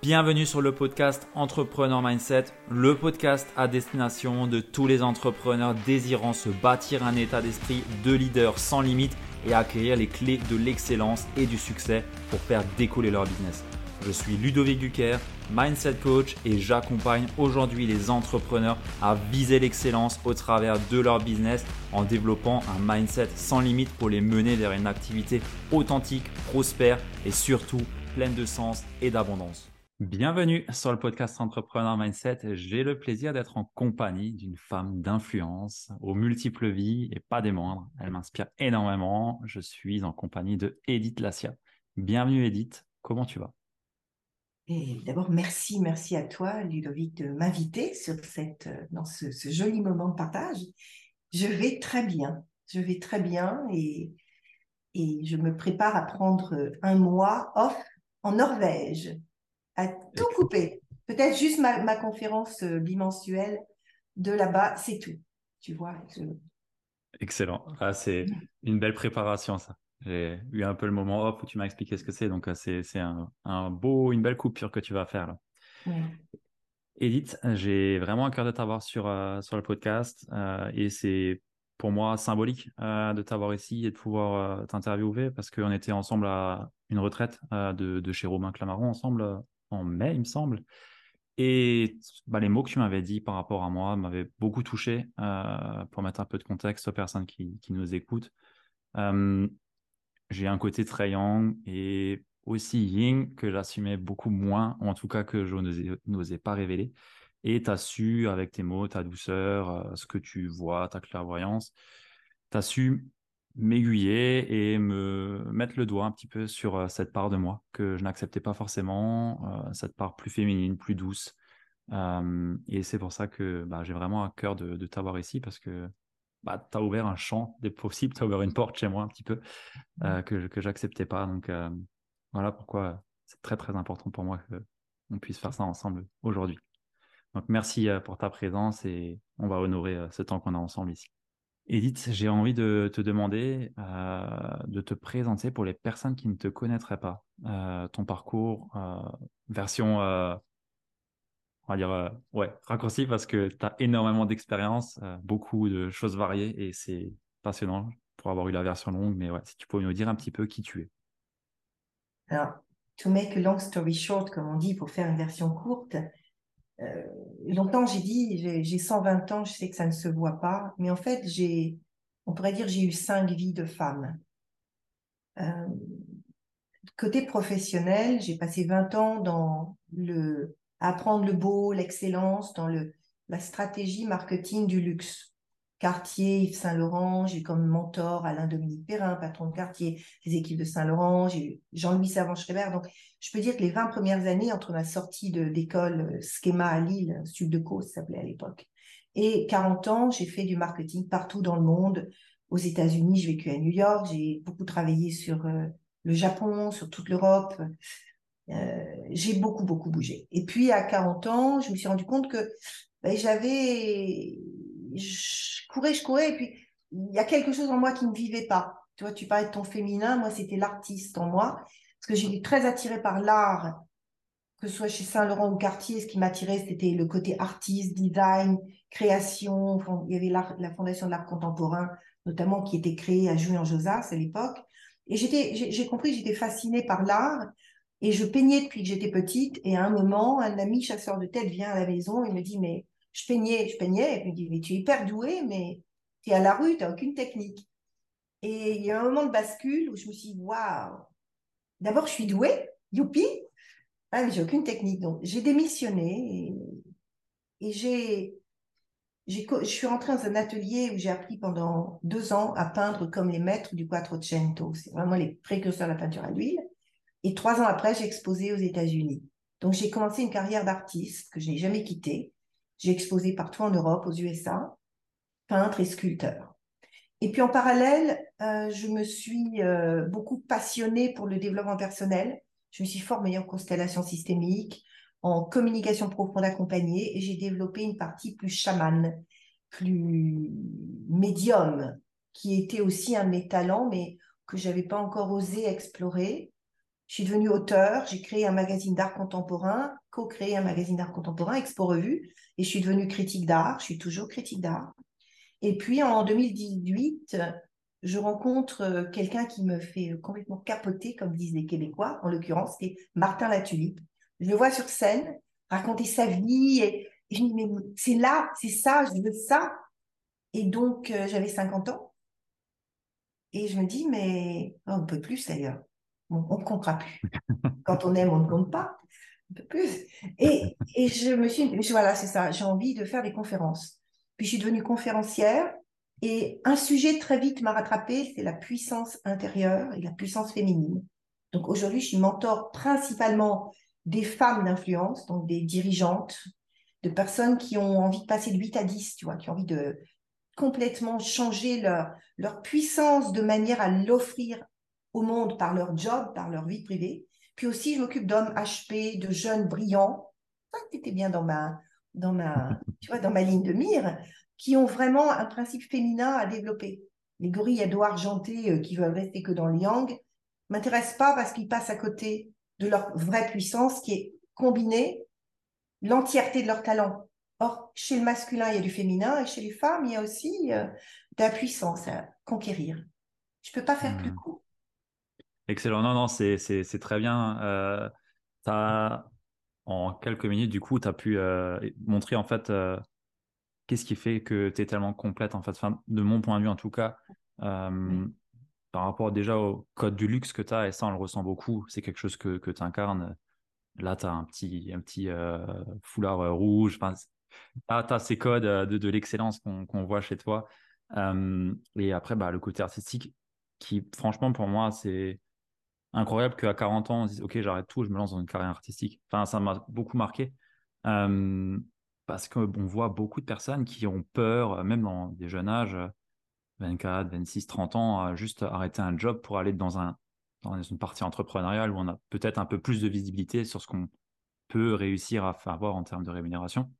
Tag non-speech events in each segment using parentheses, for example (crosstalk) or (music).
Bienvenue sur le podcast Entrepreneur Mindset, le podcast à destination de tous les entrepreneurs désirant se bâtir un état d'esprit de leader sans limite et acquérir les clés de l'excellence et du succès pour faire décoller leur business. Je suis Ludovic Duquer, Mindset Coach et j'accompagne aujourd'hui les entrepreneurs à viser l'excellence au travers de leur business en développant un mindset sans limite pour les mener vers une activité authentique, prospère et surtout pleine de sens et d'abondance. Bienvenue sur le podcast Entrepreneur Mindset. J'ai le plaisir d'être en compagnie d'une femme d'influence aux multiples vies et pas des moindres. Elle m'inspire énormément. Je suis en compagnie de Edith Lassia. Bienvenue Edith, comment tu vas? D'abord, merci, merci à toi, Ludovic, de m'inviter sur cette, dans ce, joli moment de partage. Je vais très bien, je vais très bien et, et je me prépare à prendre un mois off en Norvège tout couper. Peut-être juste ma, conférence euh, bimensuelle de là-bas, c'est tout. Tu vois. Excellent. Ah, c'est une belle préparation, ça. J'ai eu un peu le moment off où tu m'as expliqué ce que c'est. Donc, euh, c'est un, beau, une belle coupure que tu vas faire là. Edith, j'ai vraiment un cœur de t'avoir sur, euh, sur le podcast et c'est pour moi symbolique de t'avoir ici et de pouvoir t'interviewer parce qu'on était ensemble à une retraite de, de, chez Romain Clamaron ensemble en mai, il me semble. Et bah, les mots que tu m'avais dit par rapport à moi m'avaient beaucoup touché euh, pour mettre un peu de contexte aux personnes qui, nous écoutent. Euh, j'ai un côté très yang et aussi yin que j'assumais beaucoup moins, en tout cas que je n'osais pas révéler. Et tu as su, avec tes mots, ta douceur, euh, ce que tu vois, ta clairvoyance, tu as su m'aiguiller et me mettre le doigt un petit peu sur euh, cette part de moi que je n'acceptais pas forcément, euh, cette part plus féminine, plus douce. Euh, et c'est pour ça que bah, j'ai vraiment un cœur de, t'avoir ici parce que bah, tu as ouvert un champ des possibles, tu as ouvert une porte chez moi un petit peu mmh. que, que j'acceptais pas. Donc voilà pourquoi c'est très très important pour moi qu'on puisse faire ça ensemble aujourd'hui. Donc merci pour ta présence et on va honorer ce temps qu'on a ensemble ici. Edith, j'ai envie de te demander euh, de te présenter pour les personnes qui ne te connaîtraient pas. Euh, ton parcours, euh, version, on va dire, ouais, raccourci parce que tu as énormément d'expérience, beaucoup de choses variées et c'est passionnant pour avoir eu la version longue. Mais ouais, si tu peux nous dire un petit peu qui tu es. Alors, to make a long story short, comme on dit, pour faire une version courte, euh, longtemps, j'ai dit, j'ai 120 ans, je sais que ça ne se voit pas, mais en fait, j'ai, on pourrait dire, j'ai eu cinq vies de femme. Euh, côté professionnel, j'ai passé 20 ans dans le, apprendre le beau, l'excellence, dans le, la stratégie marketing du luxe. Cartier, Yves Saint-Laurent, j'ai comme mentor Alain-Dominique Perrin, patron de Cartier, les équipes de Saint-Laurent, j'ai Jean-Louis Savant-Schreiber. Donc, je peux dire que les 20 premières années, entre ma sortie d'école euh, Schema à Lille, Sud de Caux, ça s'appelait à l'époque, et 40 ans, j'ai fait du marketing partout dans le monde. Aux États-Unis, j'ai vécu à New York, j'ai beaucoup travaillé sur euh, le Japon, sur toute l'Europe. Euh, j'ai beaucoup, beaucoup bougé. Et puis, à 40 ans, je me suis rendu compte que ben, j'avais je courais, je courais, et puis il y a quelque chose en moi qui ne vivait pas. Tu vois, tu parlais de ton féminin, moi c'était l'artiste en moi, parce que j'étais très attirée par l'art, que ce soit chez Saint-Laurent ou Cartier, ce qui m'attirait, c'était le côté artiste, design, création. Il y avait la Fondation de l'art contemporain, notamment, qui était créée à Julien Josas à l'époque. Et j'ai compris j'étais fascinée par l'art. Et je peignais depuis que j'étais petite. Et à un moment, un ami chasseur de tête vient à la maison et me dit, mais je peignais, je peignais, et me dit, mais tu es hyper doué, mais tu es à la rue, tu n'as aucune technique. Et il y a un moment de bascule où je me suis dit, waouh, d'abord je suis douée, youpi, ah, mais j'ai aucune technique. Donc j'ai démissionné et, j'ai, je suis rentrée dans un atelier où j'ai appris pendant deux ans à peindre comme les maîtres du Quattrocento. C'est vraiment les précurseurs de la peinture à l'huile. Et trois ans après, j'ai exposé aux États-Unis. Donc j'ai commencé une carrière d'artiste que je n'ai jamais quittée. J'ai exposé partout en Europe, aux USA, peintre et sculpteur. Et puis en parallèle, euh, je me suis euh, beaucoup passionnée pour le développement personnel. Je me suis formée en constellation systémique, en communication profonde accompagnée, et j'ai développé une partie plus chamane, plus médium, qui était aussi un de mes talents, mais que j'avais pas encore osé explorer. Je suis devenue auteur, j'ai créé un magazine d'art contemporain, co-créé un magazine d'art contemporain, Expo Revue, et je suis devenue critique d'art, je suis toujours critique d'art. Et puis en 2018, je rencontre euh, quelqu'un qui me fait complètement capoter, comme disent les Québécois, en l'occurrence, c'est Martin Latulipe. Je le vois sur scène, raconter sa vie, et, je me dis, mais c'est là, c'est ça, je veux ça. Et donc, euh, j'avais 50 ans. Et je me dis, mais on ne peut plus d'ailleurs. on ne comptera plus. (laughs) Quand on aime, on ne compte pas. Un peu plus. Et, et je me suis dit, voilà, c'est ça, j'ai envie de faire des conférences. Puis je suis devenue conférencière et un sujet très vite m'a rattrapé, c'est la puissance intérieure et la puissance féminine. Donc aujourd'hui, je suis mentor principalement des femmes d'influence, donc des dirigeantes, de personnes qui ont envie de passer de 8 à 10, tu vois, qui ont envie de complètement changer leur, leur puissance de manière à l'offrir au monde par leur job, par leur vie privée. Puis aussi, je m'occupe d'hommes HP, de jeunes brillants. Ça, c'était bien dans ma, dans ma, tu vois, dans ma ligne de mire qui ont vraiment un principe féminin à développer. Les gorilles à dos argentés euh, qui veulent rester que dans le yang m'intéressent pas parce qu'ils passent à côté de leur vraie puissance qui est combinée l'entièreté de leur talent. Or, chez le masculin, il y a du féminin et chez les femmes, il y a aussi euh, de la puissance à conquérir. Je peux pas faire plus hmm. court. Excellent. Non, non, c'est très bien. Euh, as, en quelques minutes, du coup, tu as pu euh, montrer en fait qu'est-ce qui fait que tu es tellement complète, en fait, de mon point de vue en tout cas, euh, par rapport déjà au code du luxe que tu as, et ça on le ressent beaucoup, c'est quelque chose que, que tu incarnes. Là, tu as un petit, un petit euh, foulard euh, rouge, tu as, ces codes de, de l'excellence qu'on voit chez toi. et après, bah, le côté artistique, qui franchement pour moi, c'est incroyable qu'à 40 ans, on dise, OK, j'arrête tout, je me lance dans une carrière artistique. Enfin, ça m'a beaucoup marqué parce qu'on voit beaucoup de personnes qui ont peur, euh, même dans des jeunes âges, 24, 26, 30 ans, à juste arrêter un job pour aller dans, un, dans une partie entrepreneuriale où on a peut-être un peu plus de visibilité sur ce qu'on peut réussir à avoir en termes de rémunération.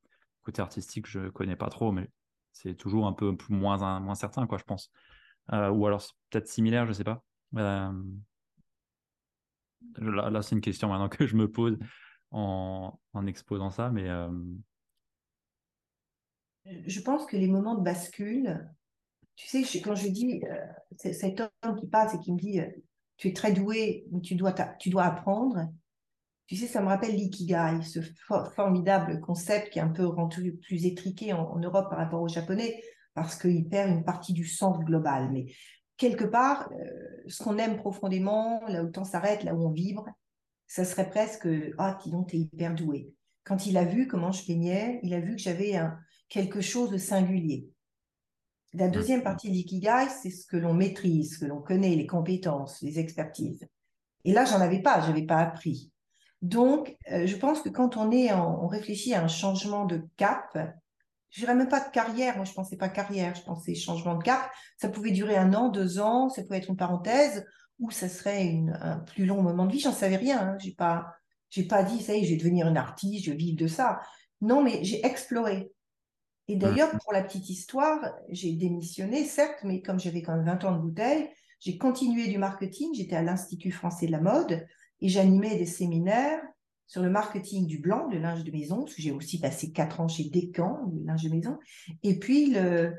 Côté artistique, je ne connais pas trop, mais c'est toujours un peu moins, moins certain, quoi, je pense. Euh, ou alors peut-être similaire, je ne sais pas. Euh, là, c'est une question maintenant que je me pose en, exposant ça, mais je pense que les moments de bascule, tu sais, quand je dis, euh, cet homme qui passe et qui me dit, euh, tu es très doué, mais tu dois, tu dois apprendre, tu sais, ça me rappelle l'ikigai, ce formidable concept qui est un peu rendu plus étriqué en, Europe par rapport au japonais, parce qu'il perd une partie du sens global. Mais quelque part, euh, ce qu'on aime profondément, là où le temps s'arrête, là où on vibre, ça serait presque, ah, dis donc, t'es hyper doué. Quand il a vu comment je peignais, il a vu que j'avais un, quelque chose de singulier. La mmh. deuxième partie de l'ikigai, c'est ce que l'on maîtrise, ce que l'on connaît, les compétences, les expertises. Et là, j'en avais pas, je n'avais pas appris. Donc, euh, je pense que quand on est, on réfléchit à un changement de cap, je dirais même pas de carrière. Moi, je pensais pas carrière, je pensais changement de cap. Ça pouvait durer un an, deux ans, ça pouvait être une parenthèse, ou ça serait un plus long moment de vie. J'en savais rien. Hein. J'ai pas, j'ai pas dit ça y est, je vais devenir une artiste, je vais vivre de ça. Non, mais j'ai exploré. Et mmh. d'ailleurs, pour la petite histoire, j'ai démissionné, certes, mais comme j'avais quand même 20 ans de bouteille, j'ai continué du marketing. J'étais à l'Institut français de la mode et j'animais des séminaires sur le marketing du blanc, le linge de maison, parce que j'ai aussi passé 4 ans chez Descamps, le linge de maison, et puis le,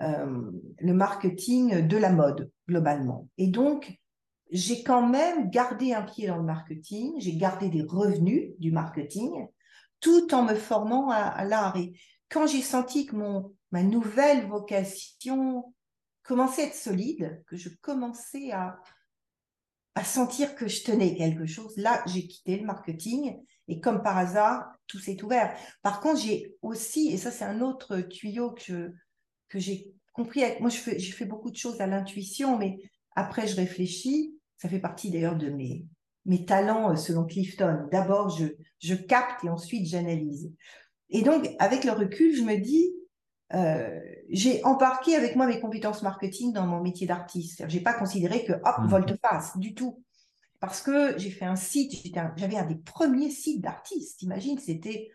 euh, le marketing de la mode, globalement. Et donc, j'ai quand même gardé un pied dans le marketing, j'ai gardé des revenus du marketing, tout en me formant à, à l'art. Et quand j'ai senti que mon, ma nouvelle vocation commençait à être solide, que je commençais à, à sentir que je tenais quelque chose, là, j'ai quitté le marketing et comme par hasard, tout s'est ouvert. Par contre, j'ai aussi, et ça c'est un autre tuyau que, que j'ai compris, moi je fais, j'ai fait beaucoup de choses à l'intuition, mais après je réfléchis, ça fait partie d'ailleurs de mes, mes talents euh, selon Clifton. D'abord, je, je capte et ensuite j'analyse. Et donc, avec le recul, je me dis, euh, j'ai embarqué avec moi mes compétences marketing dans mon métier d'artiste. J'ai pas considéré que hop, mmh. volte-face du tout, parce que j'ai fait un site. J'avais un, des premiers sites d'artistes. Imagine, c'était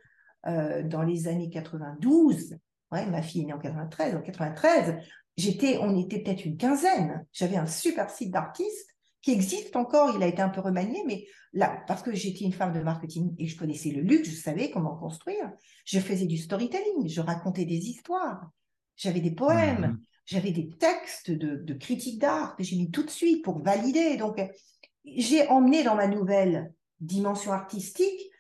euh, dans les années 92. Ouais, ma fille est née en 93. En 93, j'étais, on était peut-être une quinzaine. J'avais un super site d'artiste qui existe encore. Il a été un peu remanié, mais là, parce que j'étais une femme de marketing et je connaissais le luxe, je savais comment construire. Je faisais du storytelling, je racontais des histoires, j'avais des poèmes, mhm. j'avais des textes de, de critiques d'art que j'ai mis tout de suite pour valider. Donc, j'ai emmené dans ma nouvelle dimension artistique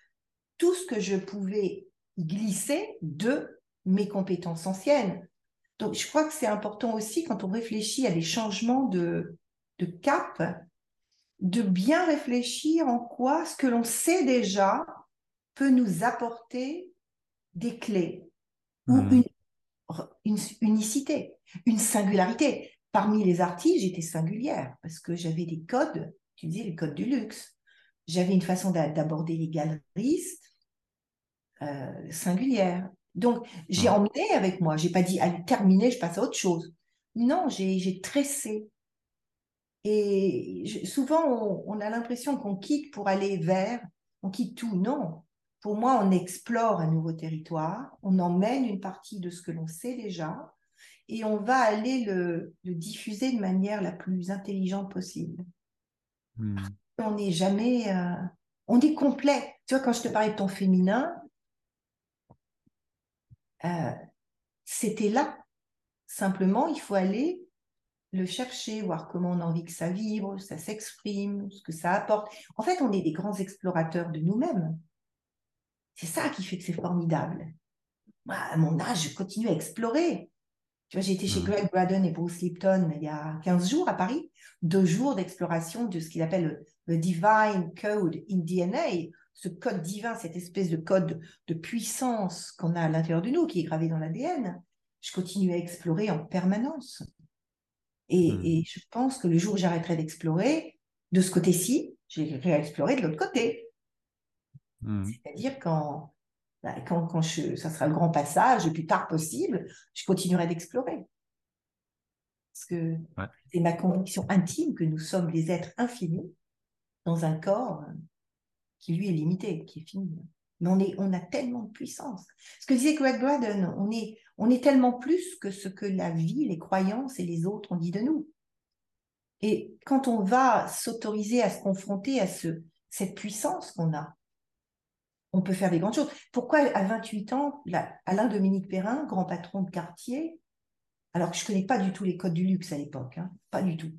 tout ce que je pouvais glisser de mes compétences anciennes. Donc, je crois que c'est important aussi quand on réfléchit à des changements de, de cap, de bien réfléchir en quoi ce que l'on sait déjà peut nous apporter des clés ou hmm. une, une, unicité, une singularité. Parmi les artistes, j'étais singulière parce que j'avais des codes, tu disais les codes du luxe. J'avais une façon d'aborder les galeristes euh, singulière. Donc, j'ai emmené avec moi. J'ai pas dit, allez, terminer, je passe à autre chose. Non, j'ai tressé et souvent, on, a l'impression qu'on quitte pour aller vers, on quitte tout. Non. Pour moi, on explore un nouveau territoire, on emmène une partie de ce que l'on sait déjà et on va aller le, diffuser de manière la plus intelligente possible. Hmm. On n'est jamais. Euh, on est complet. Tu vois, quand je te parlais de ton féminin, euh, c'était là. Simplement, il faut aller le chercher, voir comment on a envie que ça vibre, ça s'exprime, ce que ça apporte. En fait, on est des grands explorateurs de nous-mêmes. C'est ça qui fait que c'est formidable. Moi, à mon âge, je continue à explorer. Tu vois, j'ai été chez mmh. Greg Braden et Bruce Lipton il y a 15 jours à Paris, deux jours d'exploration de ce qu'il appelle le, Divine Code in DNA, ce code divin, cette espèce de code de puissance qu'on a à l'intérieur de nous, qui est gravé dans l'ADN. Je continue à explorer en permanence. Mmh. Et, je pense que le jour où j'arrêterai d'explorer, de ce côté-ci, j'irai explorer de l'autre côté. Mmh. C'est-à-dire quand, bah, quand, quand je, ça sera le grand passage, le plus tard possible, je continuerai d'explorer. Parce que c'est ma conviction intime que nous sommes des êtres infinis dans un corps qui, lui, est limité, qui est fini. On, on a tellement de puissance. Ce que disait Greg Braden, on est, on est tellement plus que ce que la vie, les croyances et les autres ont dit de nous. Et quand on va s'autoriser à se confronter à ce, cette puissance qu'on a, on peut faire des grandes choses. Pourquoi à 28 ans, Alain Dominique Perrin, grand patron de quartier, alors que je ne connais pas du tout les codes du luxe à l'époque, hein, pas du tout,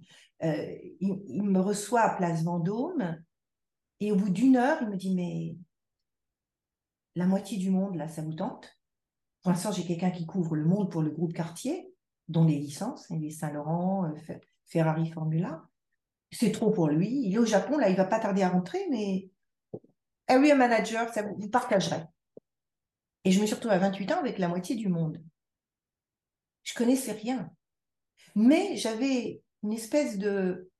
euh, il, il, me reçoit à Place Vendôme et au bout d'une heure, il me dit Mais la moitié du monde, là, ça vous tente? Pour l'instant, j'ai quelqu'un qui couvre le monde pour le groupe Cartier, dont les licences, les Saint-Laurent, euh, Ferrari, Formula. C'est trop pour lui. Il est au Japon, là, il va pas tarder à rentrer, mais area manager, ça vous, partagerez. Et je me suis retrouvée à 28 ans avec la moitié du monde. Je connaissais rien. Mais j'avais une espèce de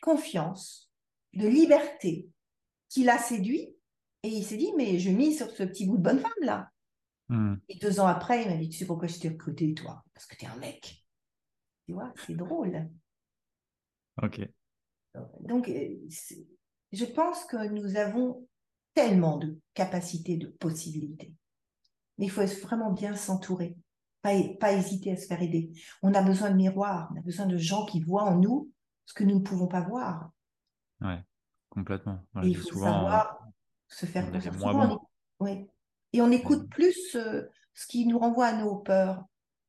confiance, de liberté qui l'a séduit. Et il s'est dit, mais je mise sur ce petit bout de bonne femme là. Hmm. Et deux ans après, il m'a dit, tu sais pourquoi je t'ai recruté, toi? Parce que tu es un mec. Tu vois, c'est drôle. Ok. Donc, euh, je pense que nous avons tellement de capacités, de possibilités. Mais il faut vraiment bien s'entourer, pas, pas hésiter à se faire aider. On a besoin de miroirs, on a besoin de gens qui voient en nous ce que nous ne pouvons pas voir. Ouais, complètement. il faut savoir se faire confiance. Oui. Et on écoute plus euh, ce qui nous renvoie à nos peurs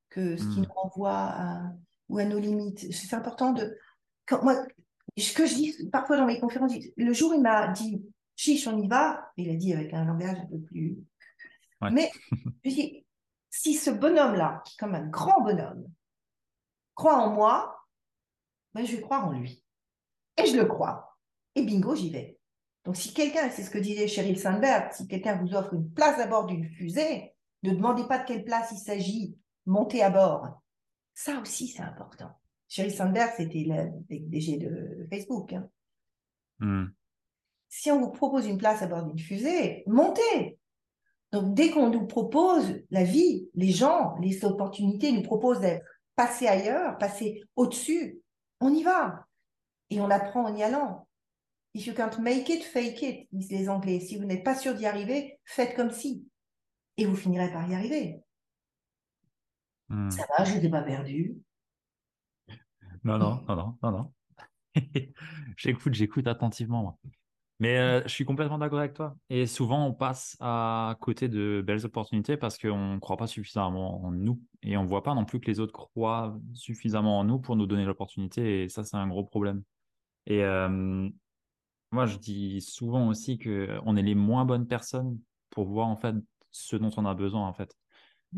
que ce qui hmm. nous renvoie à, ou à nos limites. C'est important de. Quand, moi, ce que je dis parfois dans mes conférences, le jour où il m'a dit chiche, on y va, il a dit avec un langage un peu plus. Mais je dis si ce bonhomme-là, qui est comme un grand bonhomme, croit en moi, ben, je vais croire en lui. Et je le crois. Et bingo, j'y vais. Donc, si quelqu'un, c'est ce que disait Sheryl Sandberg, si quelqu'un vous offre une place à bord d'une fusée, ne demandez pas de quelle place il s'agit, montez à bord. Ça aussi, c'est important. Sheryl Sandberg, c'était le DG de Facebook. Hein. Hmm. Si on vous propose une place à bord d'une fusée, montez. Donc, dès qu'on nous propose la vie, les gens, les opportunités nous proposent d'être passés ailleurs, passer au-dessus, on y va. Et on apprend en y allant. If you can't make it, fake it, disent les Anglais. Si vous n'êtes pas sûr d'y arriver, faites comme si. Et vous finirez par y arriver. Hmm. Ça va, je n'ai pas perdu. Non, non, non, non, non, non. (laughs) j'écoute, j'écoute attentivement. Moi. Mais euh, je suis complètement d'accord avec toi. Et souvent, on passe à côté de belles opportunités parce qu'on ne croit pas suffisamment en nous. Et on ne voit pas non plus que les autres croient suffisamment en nous pour nous donner l'opportunité. Et ça, c'est un gros problème. Et euh, moi, je dis souvent aussi qu'on est les moins bonnes personnes pour voir en fait ce dont on a besoin en fait.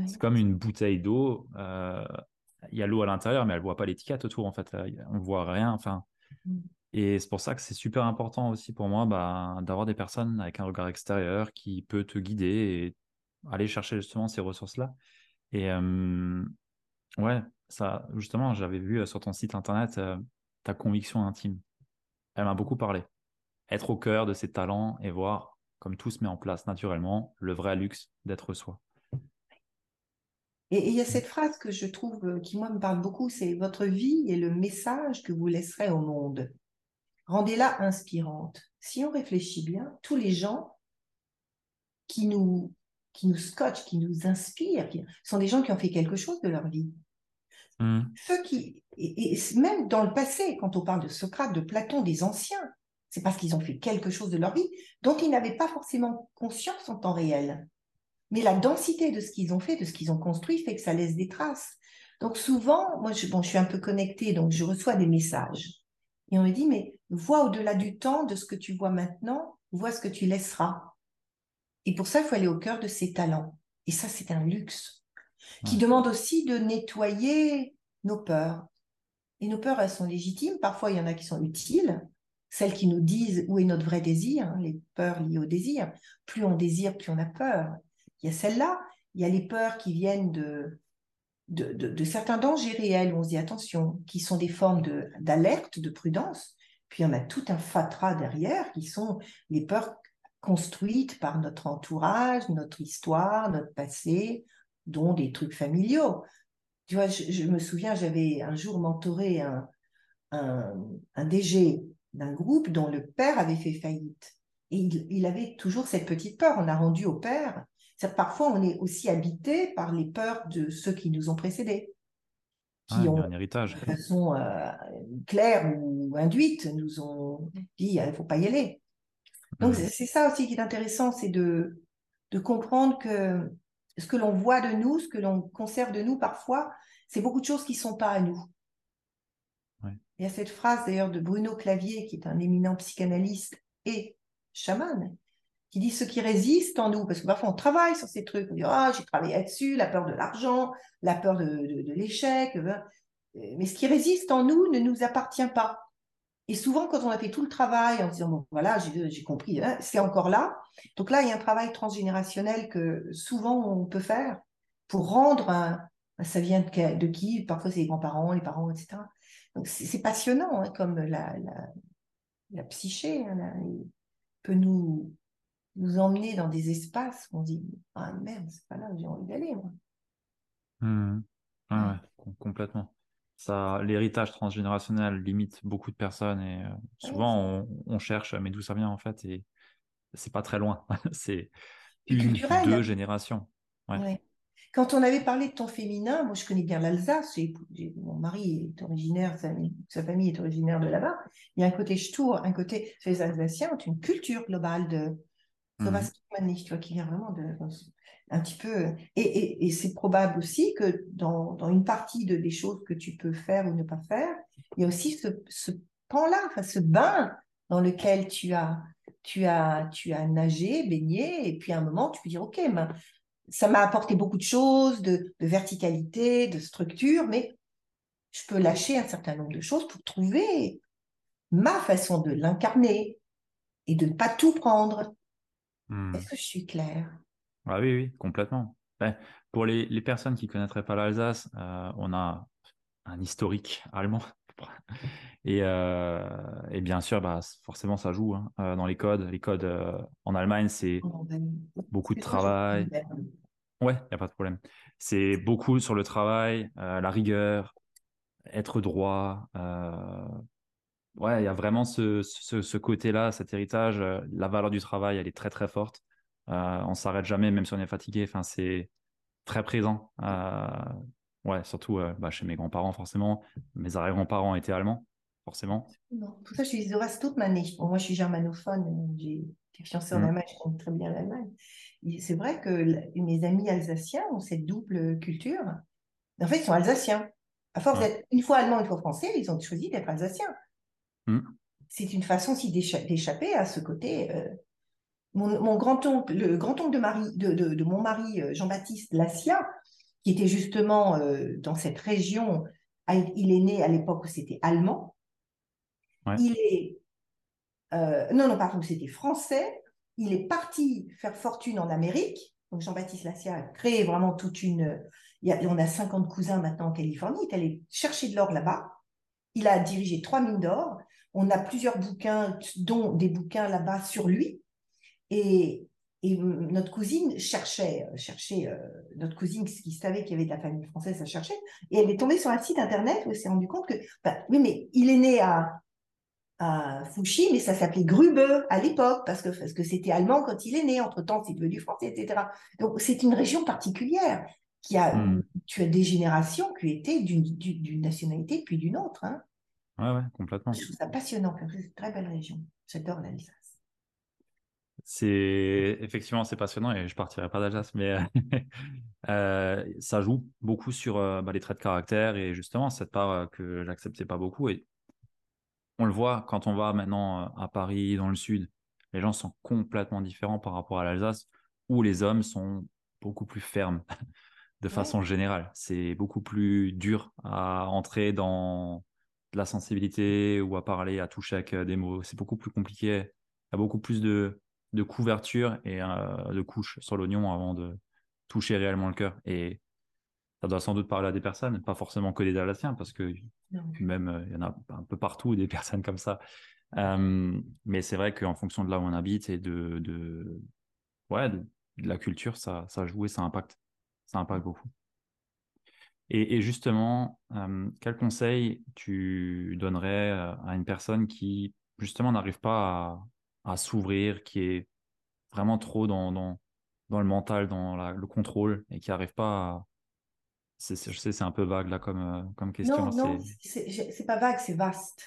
C'est comme une bouteille d'eau. Euh, il y a l'eau à l'intérieur, mais elle ne voit pas l'étiquette autour en fait. On ne voit rien. Enfin, mm. Et c'est pour ça que c'est super important aussi pour moi bah, d'avoir des personnes avec un regard extérieur qui peut te guider et aller chercher justement ces ressources-là. Et ouais, ça, justement, j'avais vu sur ton site internet ta conviction intime. Elle m'a beaucoup parlé. Être au cœur de ses talents et voir, comme tout se met en place naturellement, le vrai luxe d'être soi. Et il y a cette phrase que je trouve qui, moi, me parle beaucoup, c'est votre vie est le message que vous laisserez au monde rendez-la inspirante. Si on réfléchit bien, tous les gens qui nous, qui nous scotchent, qui nous inspirent, sont des gens qui ont fait quelque chose de leur vie. Hmm. Ceux qui, et, même dans le passé, quand on parle de Socrate, de Platon, des anciens, c'est parce qu'ils ont fait quelque chose de leur vie dont ils n'avaient pas forcément conscience en temps réel. Mais la densité de ce qu'ils ont fait, de ce qu'ils ont construit, fait que ça laisse des traces. Donc souvent, moi, je, bon, je suis un peu connectée, donc je reçois des messages. Et on me dit, mais vois au-delà du temps, de ce que tu vois maintenant, vois ce que tu laisseras. Et pour ça, il faut aller au cœur de ses talents. Et ça, c'est un luxe qui demande aussi de nettoyer nos peurs. Et nos peurs, elles sont légitimes. Parfois, il y en a qui sont utiles. Celles qui nous disent où est notre vrai désir, hein, les peurs liées au désir. Plus on désire, plus on a peur. Il y a celles-là. Il y a les peurs qui viennent de, de, certains dangers réels on se dit attention, qui sont des formes d'alerte, de, prudence. Puis en a tout un fatras derrière qui sont les peurs construites par notre entourage, notre histoire, notre passé, dont des trucs familiaux. Tu vois, je, me souviens, j'avais un jour mentoré un, un, un DG d'un groupe dont le père avait fait faillite. Et il, il, avait toujours cette petite peur. On a rendu au père Parfois, on est aussi habité par les peurs de ceux qui nous ont précédés, qui ah, ont, un héritage. de façon euh, claire ou induite, nous ont dit il ne faut pas y aller. Donc, mmh. c'est ça aussi qui est intéressant, c'est de, de comprendre que ce que l'on voit de nous, ce que l'on conserve de nous parfois, c'est beaucoup de choses qui ne sont pas à nous. Il y a cette phrase d'ailleurs de Bruno Clavier, qui est un éminent psychanalyste et chaman, qui dit ce qui résiste en nous, parce que parfois on travaille sur ces trucs, on dit ah j'ai travaillé là-dessus, la peur de l'argent, la peur de, l'échec, euh, mais ce qui résiste en nous ne nous appartient pas. Et souvent quand on a fait tout le travail en disant bon voilà j'ai compris, hein, c'est encore là. Donc là il y a un travail transgénérationnel que souvent on peut faire pour rendre ça vient de, qui? Parfois c'est les grands-parents, les parents, etc. C'est passionnant hein, comme la, la, psyché hein, peut nous nous emmener dans des espaces où on dit Ah merde, c'est pas là où j'ai envie d'aller, moi. Mmh. ouais, complètement. Ça, l'héritage transgénérationnel limite beaucoup de personnes et euh, souvent on, cherche, mais d'où ça vient en fait Et c'est pas très loin. (laughs) c'est une, deux générations. Ouais. Quand on avait parlé de ton féminin, moi je connais bien l'Alsace, mon mari est originaire, sa, famille est originaire de là-bas. Il y a un côté ch'tour, un côté. Les Alsaciens ont une culture globale de, mmh. tu vois, qui vient vraiment de, un petit peu. Et, et, c'est probable aussi que dans, dans, une partie de, des choses que tu peux faire ou ne pas faire, il y a aussi ce, ce pan-là, enfin, ce bain dans lequel tu as, tu as, tu as nagé, baigné, et puis à un moment, tu peux dire, OK, ben, ça m'a apporté beaucoup de choses, de, de, verticalité, de structure, mais je peux lâcher un certain nombre de choses pour trouver ma façon de l'incarner et de ne pas tout prendre Hmm. Est-ce que je suis claire? Ah Oui, oui, complètement. Ben, pour les, les, personnes qui ne connaîtraient pas l'Alsace, euh, on a un historique allemand. (laughs) Et, euh, et bien sûr, bah, forcément, ça joue hein, euh, dans les codes. Les codes en Allemagne, c'est ben, beaucoup de travail. Ouais, il n'y a pas de problème. C'est beaucoup sur le travail, la rigueur, être droit, ouais, il y a vraiment ce, ce, côté-là, cet héritage. Euh, la valeur du travail, elle est très très forte. Euh, on s'arrête jamais, même si on est fatigué. Enfin, c'est très présent. Euh, ouais, surtout bah, chez mes grands-parents forcément. Mes arrière-grands-parents étaient allemands, forcément. Non, pour ça, je suis Alsace toute ma vie. moi, je suis germanophone, j'ai été fiancée en mm. Allemagne, je connais très bien l'Allemagne. C'est vrai que mes amis alsaciens ont cette double culture. En fait, ils sont alsaciens. À force d'être une fois allemand, une fois français, ils ont choisi d'être alsaciens. Mm. C'est une façon aussi d'échapper à ce côté. Euh, mon, grand-oncle, le grand-oncle de, Marie, de, mon mari, euh, Jean-Baptiste Lassia, qui était justement euh, dans cette région, il est né à l'époque où c'était allemand. Il est. non, non, pardon, c'était français. Il est parti faire fortune en Amérique. Donc Jean-Baptiste Lassia a créé vraiment toute une. Il on a 50 cousins maintenant en Californie. Il est allé chercher de l'or là-bas. Il a dirigé trois mines d'or. On a plusieurs bouquins, dont des bouquins là-bas sur lui. Et, notre cousine cherchait, cherchait euh, notre cousine qui savait qu'il y avait de la famille française, elle cherchait, et elle est tombée sur un site internet où elle s'est rendue compte que, bah, oui, mais il est né à, à Fouchy, mais ça s'appelait Grube à l'époque, parce que parce que c'était allemand quand il est né, entre-temps c'est devenu français, etc. Donc c'est une région particulière qui a, hmm. tu as des générations qui étaient d'une nationalité puis d'une autre. Hein. Ouais, ouais, complètement. Je trouve ça passionnant, c'est une très belle région. J'adore l'Alsace. C'est effectivement c'est passionnant et je partirai pas d'Alsace, mais (laughs) euh, ça joue beaucoup sur euh, bah, les traits de caractère et justement cette part euh, que j'acceptais pas beaucoup. Et on le voit quand on va maintenant à Paris, dans le sud, les gens sont complètement différents par rapport à l'Alsace, où les hommes sont beaucoup plus fermes (laughs) de façon générale. C'est beaucoup plus dur à entrer dans de la sensibilité ou à parler, à toucher avec des mots. C'est beaucoup plus compliqué. Il y a beaucoup plus de de couverture et euh, de couche sur l'oignon avant de toucher réellement le cœur. Et ça doit sans doute parler à des personnes, pas forcément que des Alsaciens, parce que même euh, il y en a un peu partout des (laughs) personnes comme ça. Euh, mais c'est vrai qu'en fonction de là où on habite et de, de ouais, de, la culture, ça, ça joue et ça impacte. Ça impacte beaucoup. Et, justement, quel conseil tu donnerais à une personne qui justement n'arrive pas à, s'ouvrir, qui est vraiment trop dans, dans, dans le mental, dans le contrôle et qui n'arrive pas. Je sais, c'est un peu vague là comme, euh, comme question. Non, non, c'est pas vague, c'est vaste.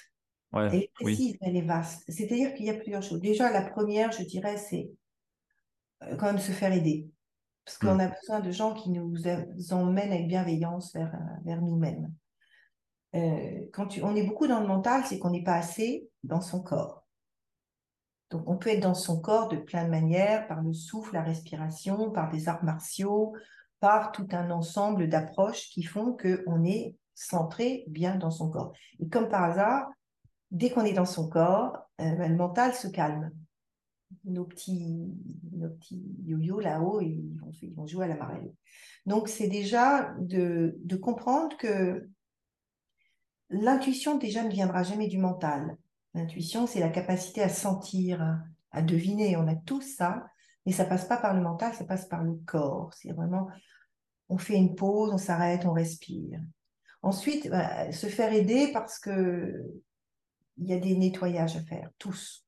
Ouais, elle est précise, elle est vaste. C'est-à-dire qu'il y a plusieurs choses. Déjà, la première, je dirais, c'est euh, quand même se faire aider. Parce qu'on hmm. a besoin de gens qui nous emmènent avec bienveillance vers, euh, vers nous-mêmes. quand tu, on est beaucoup dans le mental, c'est qu'on n'est pas assez dans son corps. Donc, on peut être dans son corps de plein de manières, par le souffle, la respiration, par des arts martiaux, par tout un ensemble d'approches qui font qu'on est centré bien dans son corps. Et comme par hasard, dès qu'on est dans son corps, euh, ben, le mental se calme. Nos petits, nos petits yo-yo là-haut, ils vont, jouer à la marelle. Donc, c'est déjà de, de comprendre que l'intuition déjà ne viendra jamais du mental. L'intuition, c'est la capacité à sentir, à, deviner. On a tout ça, mais ça passe pas par le mental, ça passe par le corps. C'est vraiment, on fait une pause, on s'arrête, on respire. Ensuite, bah, se faire aider parce que il y a des nettoyages à faire, tous.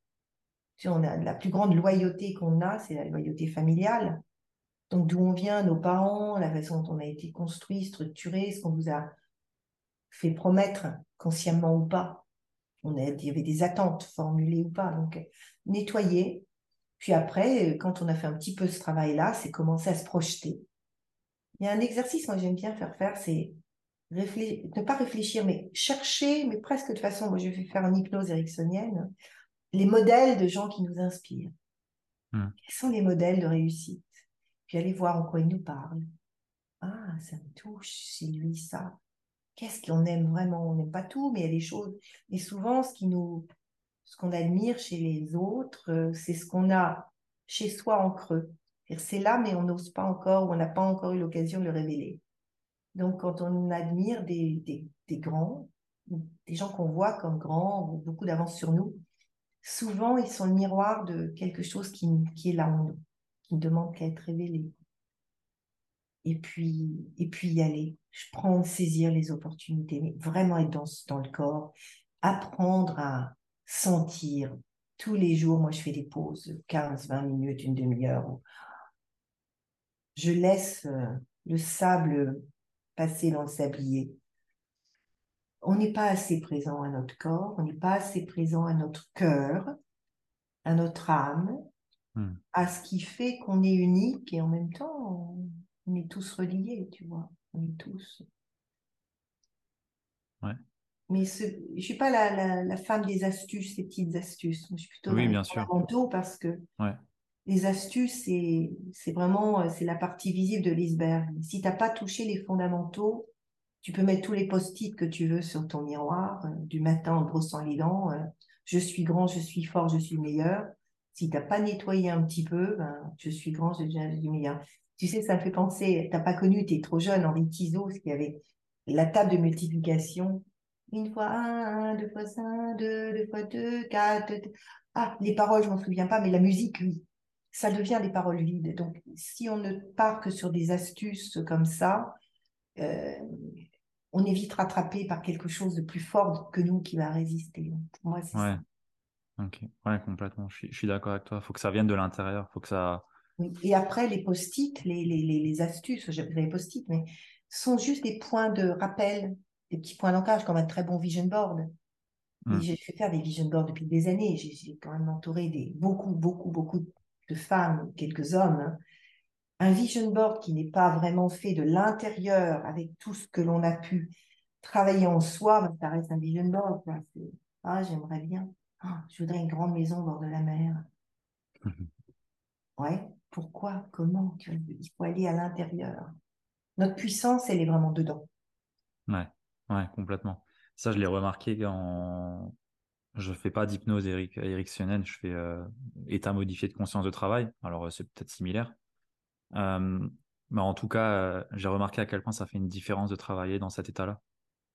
Si on a la plus grande loyauté qu'on a, c'est la loyauté familiale. Donc d'où on vient, nos parents, la façon dont on a été construit, structuré, ce qu'on nous a fait promettre, consciemment ou pas on il y avait des attentes formulées ou pas. Donc, nettoyer. Puis après, quand on a fait un petit peu ce travail-là, c'est commencer à se projeter. Il y a un exercice, moi j'aime bien faire faire, c'est ne pas réfléchir, mais chercher, mais presque de façon, moi je vais faire une hypnose ericksonienne, les modèles de gens qui nous inspirent. Hmm. Quels sont les modèles de réussite? Puis aller voir en quoi ils nous parlent. Ah, ça me touche, c'est lui ça qu'est-ce qu'on aime vraiment? On n'aime pas tout, mais il y a des choses. Et souvent, ce qui nous, ce qu'on admire chez les autres, euh, c'est ce qu'on a chez soi en creux. C'est là, mais on n'ose pas encore, ou on n'a pas encore eu l'occasion de le révéler. Donc, quand on admire des, grands, des gens qu'on voit comme grands, ou beaucoup d'avance sur nous, souvent, ils sont le miroir de quelque chose qui, est là en nous, qui ne demande qu'à être révélé et puis, et puis y aller. Je saisir les opportunités, vraiment être dans, dans le corps, apprendre à sentir tous les jours. Moi, je fais des pauses, 15, 20 minutes, une demi-heure. Je laisse euh, le sable passer dans le sablier. on n'est pas assez présent à notre corps, on n'est pas assez présent à notre cœur, à notre âme, hmm. à ce qui fait qu'on est unique et en même temps, on, est tous reliés, tu vois. On est tous. Ouais. Mais ce, je ne suis pas la, la, femme des astuces, ces petites astuces. Je suis plutôt oui, bien sûr. parce que ouais. Les astuces, c'est vraiment c'est la partie visible de l'iceberg. Si tu n'as pas touché les fondamentaux, tu peux mettre tous les post-it que tu veux sur ton miroir, euh, du matin en brossant les dents. Euh, je suis grand, je suis fort, je suis meilleur. Si tu n'as pas nettoyé un petit peu, ben, je suis grand, je suis meilleur. Tu sais, ça me fait penser, tu n'as pas connu, tu es trop jeune, Henri Tizot, ce qui avait la table de multiplication. Une fois un, deux fois un, deux, deux fois deux, quatre. Ah, les paroles, je m'en souviens pas, mais la musique, oui. Ça devient des paroles vides. Donc, si on ne part que sur des astuces comme ça, euh, on est vite rattrapé par quelque chose de plus fort que nous qui va résister. Pour moi, c'est ouais. ça. Ouais, complètement. Je suis, d'accord avec toi. Il faut que ça vienne de l'intérieur. faut que ça. Et après, les post-it, les, les, les, astuces, les post-it, mais sont juste des points de rappel, des petits points d'ancrage, comme un très bon vision board. Mmh. J'ai fait faire des vision boards depuis des années. J'ai quand même entouré des, beaucoup, beaucoup, beaucoup de femmes, quelques hommes, hein, un vision board qui n'est pas vraiment fait de l'intérieur avec tout ce que l'on a pu travailler en soi, ça reste un vision board. Ah, j'aimerais bien. Ah, je voudrais une grande maison au bord de la mer. Ouais, pourquoi Comment Il faut aller à l'intérieur. Notre puissance, elle est vraiment dedans. Ouais, ouais, complètement. Ça, je l'ai remarqué quand je fais pas d'hypnose ericksonienne, je fais euh, état modifié de conscience de travail. Alors, c'est peut-être similaire. Euh, mais en tout cas, euh, j'ai remarqué à quel point ça fait une différence de travailler dans cet état-là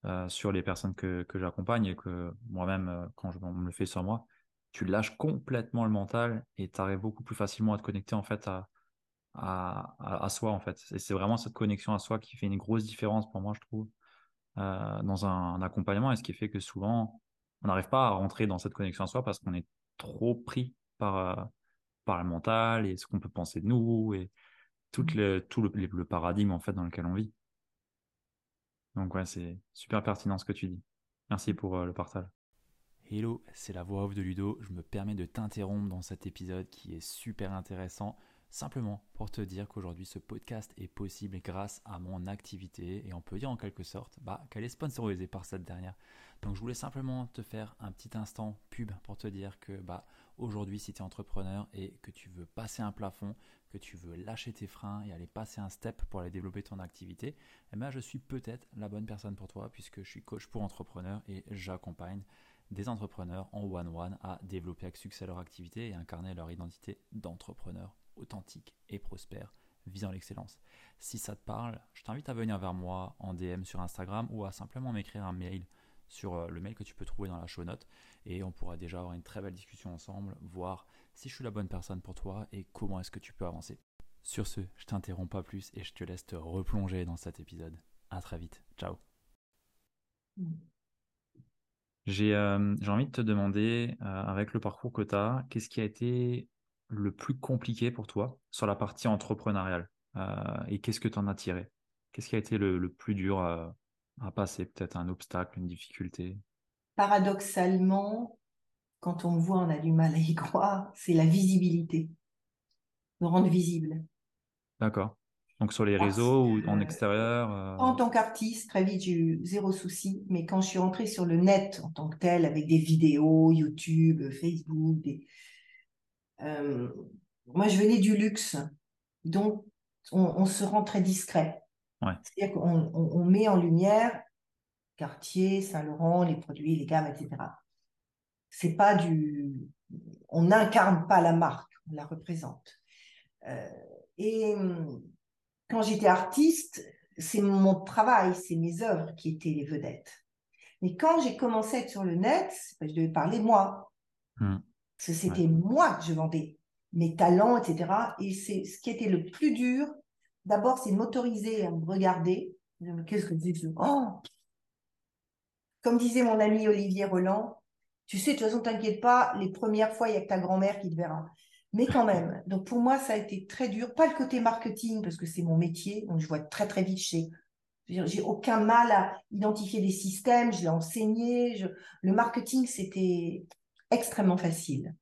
euh, sur les personnes que, que j'accompagne et que moi-même, quand je me le fais sur moi, tu lâches complètement le mental et tu arrives beaucoup plus facilement à te connecter en fait à, à, à, soi en fait. Et c'est vraiment cette connexion à soi qui fait une grosse différence pour moi, je trouve, dans un, accompagnement et ce qui fait que souvent, on n'arrive pas à rentrer dans cette connexion à soi parce qu'on est trop pris par, par le mental et ce qu'on peut penser de nous et tout, mmh. le, tout le, paradigme en fait dans lequel on vit. Donc ouais, c'est super pertinent ce que tu dis. Merci pour euh, le partage. Hello, c'est la voix off de Ludo. Je me permets de t'interrompre dans cet épisode qui est super intéressant, simplement pour te dire qu'aujourd'hui ce podcast est possible grâce à mon activité et on peut dire en quelque sorte bah, qu'elle est sponsorisée par cette dernière. Donc je voulais simplement te faire un petit instant pub pour te dire que bah, aujourd'hui si tu es entrepreneur et que tu veux passer un plafond, que tu veux lâcher tes freins et aller passer un step pour aller développer ton activité, eh ben, je suis peut-être la bonne personne pour toi puisque je suis coach pour entrepreneurs et j'accompagne des entrepreneurs en one-one à développer avec succès leur activité et incarner leur identité d'entrepreneur authentique et prospère visant l'excellence. Si ça te parle, je t'invite à venir vers moi en DM sur Instagram ou à simplement m'écrire un mail sur euh, le mail que tu peux trouver dans la show note et on pourra déjà avoir une très belle discussion ensemble, voir si je suis la bonne personne pour toi et comment est-ce que tu peux avancer. Sur ce, je t'interromps pas plus et je te laisse te replonger dans cet épisode. À très vite. Ciao. J'ai euh, envie de te demander, euh, avec le parcours que tu qu'est-ce qui a été le plus compliqué pour toi sur la partie entrepreneuriale euh, et qu'est-ce que tu en as tiré? Qu'est-ce qui a été le, le plus dur à, à passer? Peut-être un obstacle, une difficulté? Paradoxalement, quand on me voit, on a du mal à y (laughs) croire, c'est la visibilité, me rendre visible. D'accord. Donc sur les réseaux ou en extérieur euh, En tant qu'artiste, très vite, j'ai eu zéro souci. Mais quand je suis rentrée sur le net en tant que tel, avec des vidéos, YouTube, Facebook, euh, moi je venais du luxe. Donc on, se rend très discret. C'est-à-dire qu'on on met en lumière Cartier, Saint-Laurent, les produits, les gammes, etc c'est pas du. On n'incarne pas la marque, on la représente. Euh, et hum, quand j'étais artiste, c'est mon travail, c'est mes œuvres qui étaient les vedettes. Mais quand j'ai commencé à être sur le net, je devais parler moi. Mmh. C'était moi que je vendais, mes talents, etc. Et c'est ce qui était le plus dur. D'abord, c'est de m'autoriser à me regarder. Qu'est-ce que c'est oh Comme disait mon ami Olivier Roland, tu sais, de toute façon, t'inquiète pas, les premières fois, il n'y a que ta grand-mère qui te verra. Mais quand même, donc pour moi, ça a été très dur. Pas le côté marketing, parce que c'est mon métier, donc je vois très très vite chez. J'ai aucun mal à identifier des systèmes, je l'ai enseigné. Le marketing, c'était extrêmement facile.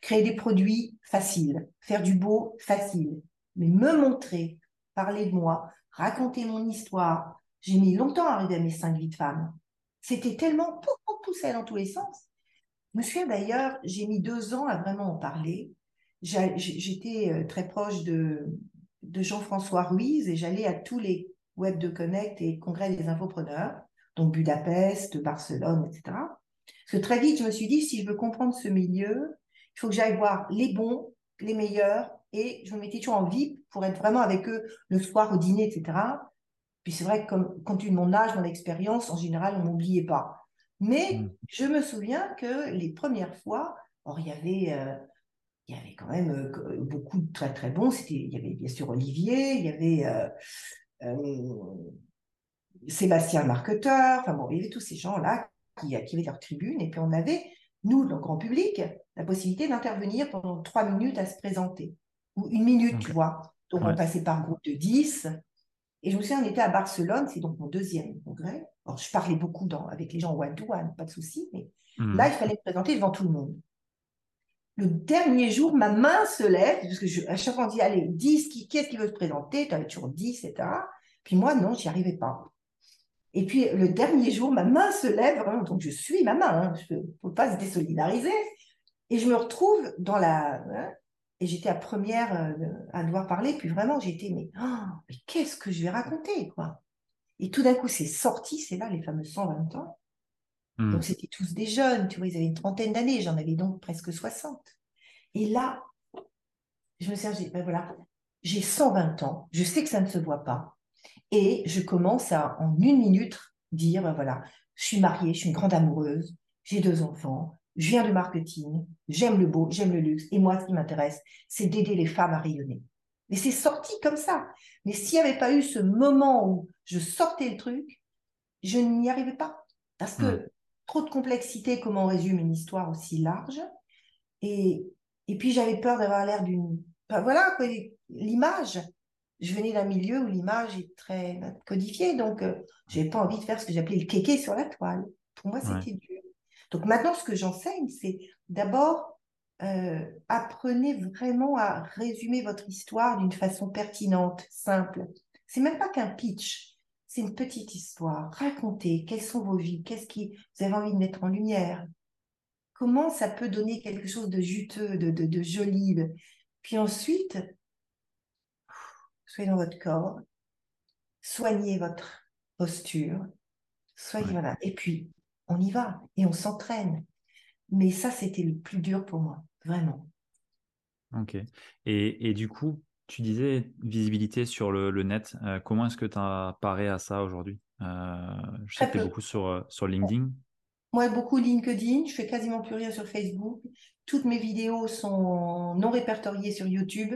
Créer des produits, facile. Faire du beau, facile. Mais me montrer, parler de moi, raconter mon histoire, j'ai mis longtemps à arriver à mes cinq vies de femme. C'était tellement poussé dans tous les sens. Je me souviens d'ailleurs, j'ai mis deux ans à vraiment en parler. J'étais euh, très proche de, de Jean-François Ruiz et j'allais à tous les Web de Connect et congrès des infopreneurs, donc Budapest, Barcelone, etc. Parce que très vite, je me suis dit, si je veux comprendre ce milieu, il faut que j'aille voir les bons, les meilleurs, et je me mettais toujours en VIP pour être vraiment avec eux le soir au dîner, etc. Puis c'est vrai que comme, compte tenu de mon âge, mon expérience, en général, on m'oubliait pas. Mais mmh. je me souviens que les premières fois, or, il y avait, euh, il y avait quand même euh, beaucoup de très très bons. C'était, il y avait bien sûr Olivier, il y avait euh, Sébastien marketeur, enfin bon, il y avait tous ces gens-là qui, qui avaient leur tribune, et puis on avait, nous, le grand public, la possibilité d'intervenir pendant trois minutes à se présenter, ou une minute, tu vois. Donc on passait par groupe de 10, et je me souviens, on était à Barcelone, c'est donc mon deuxième congrès. Alors, je parlais beaucoup dans, avec les gens one-to-one, pas de souci, mais mmh. là, il fallait me présenter devant tout le monde. Le dernier jour, ma main se lève, parce que je, à chaque fois, on dit, allez, 10, qui, qui est-ce qui veut se présenter? Tu avais toujours 10, etc. Puis moi, non, j'y arrivais pas. Et puis le dernier jour, ma main se lève, donc je suis ma main, hein, je ne peux pas se désolidariser. Et je me retrouve dans la. Hein, et j'étais à première euh, à devoir parler, puis vraiment, j'étais, mais, oh, mais qu'est-ce que je vais raconter, quoi? Et tout d'un coup, c'est sorti, c'est là, les fameux 120 ans. Hmm. Donc, c'était tous des jeunes, tu vois, ils avaient une trentaine d'années, j'en avais donc presque 60. Et là, je me suis dit, ben voilà, j'ai 120 ans, je sais que ça ne se voit pas, et je commence à, en une minute, dire, ben voilà, je suis mariée, je suis une grande amoureuse, j'ai deux enfants, je viens de marketing, j'aime le beau, j'aime le luxe. Et moi, ce qui m'intéresse, c'est d'aider les femmes à rayonner. Mais c'est sorti comme ça. Mais s'il n'y avait pas eu ce moment où je sortais le truc, je n'y arrivais pas. Parce que trop de complexité, comment on résume une histoire aussi large. Et, et puis j'avais peur d'avoir l'air d'une... voilà, l'image je venais d'un milieu où l'image est très codifiée, donc euh, je n'avais pas envie de faire ce que j'appelais le kéké sur la toile. Pour moi, c'était dur. Donc maintenant, ce que j'enseigne, c'est d'abord euh, apprenez vraiment à résumer votre histoire d'une façon pertinente, simple. C'est même pas qu'un pitch, c'est une petite histoire. Racontez quelles sont vos vies, qu'est-ce qui vous avez envie de mettre en lumière, comment ça peut donner quelque chose de juteux, de, de, de joli. Puis ensuite, soyez dans votre corps, soignez votre posture, soyez voilà. Et puis, on y va et on s'entraîne. Mais ça, c'était le plus dur pour moi, vraiment. Ok. Et, et du coup, tu disais visibilité sur le, le net. Euh, comment est-ce que tu as paré à ça aujourd'hui? Euh, Je sais que tu es beaucoup sur, euh, sur LinkedIn. Moi, beaucoup LinkedIn. Je fais quasiment plus rien sur Facebook. Toutes mes vidéos sont non répertoriées sur YouTube.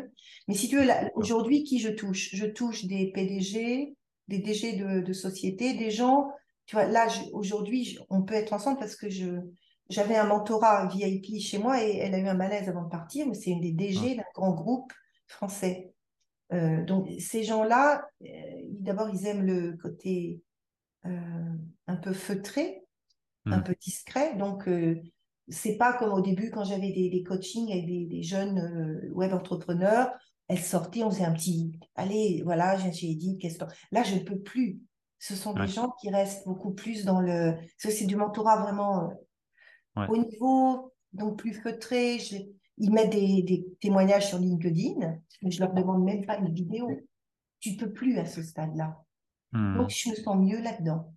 Mais si tu veux, aujourd'hui, qui je touche? Je touche des PDG, des DG de, de sociétés, des gens. Tu vois, là, aujourd'hui, on peut être ensemble parce que je, j'avais un mentorat VIP chez moi et elle a eu un malaise avant de partir, mais c'est une des DG d'un grand groupe français. Euh, donc, ces gens-là, euh, d'abord, ils aiment le côté euh, un peu feutré, un mmh. peu discret. Donc, c'est pas comme au début quand j'avais des, des coachings avec des, jeunes euh, web entrepreneurs. Elles sortaient, on faisait un petit, allez, voilà, j'ai dit, qu'est-ce que là je ne peux plus. Ce sont des gens qui restent beaucoup plus dans le, c'est du mentorat vraiment euh, au niveau donc plus feutré. Ils mettent des, des, témoignages sur LinkedIn, mais je leur demande même pas une vidéo. Tu peux plus à ce stade-là. Mmh. Donc je me sens mieux là-dedans.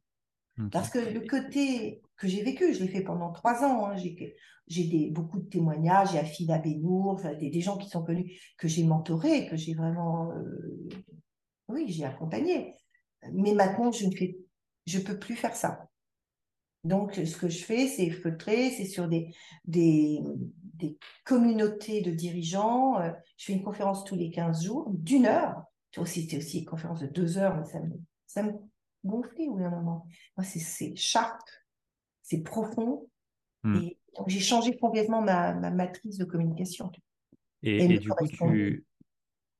Parce que le côté que j'ai vécu. Je l'ai fait pendant trois ans. Hein. J'ai beaucoup de témoignages. Il y a Fida Benour, des, des, gens qui sont connus, que j'ai mentorés, que j'ai vraiment. Euh, oui, j'ai accompagné. Mais maintenant, je ne fais. Je peux plus faire ça. Donc, ce que je fais, c'est feutrer, c'est sur des, des, communautés de dirigeants. Euh, je fais une conférence tous les 15 jours, d'une heure. C'était aussi une conférence de deux heures, mais ça me, ça me gonflait au bout moment. Moi, c'est sharp, c'est profond. Hmm. Et j'ai changé complètement ma, matrice de communication. Et, du coup,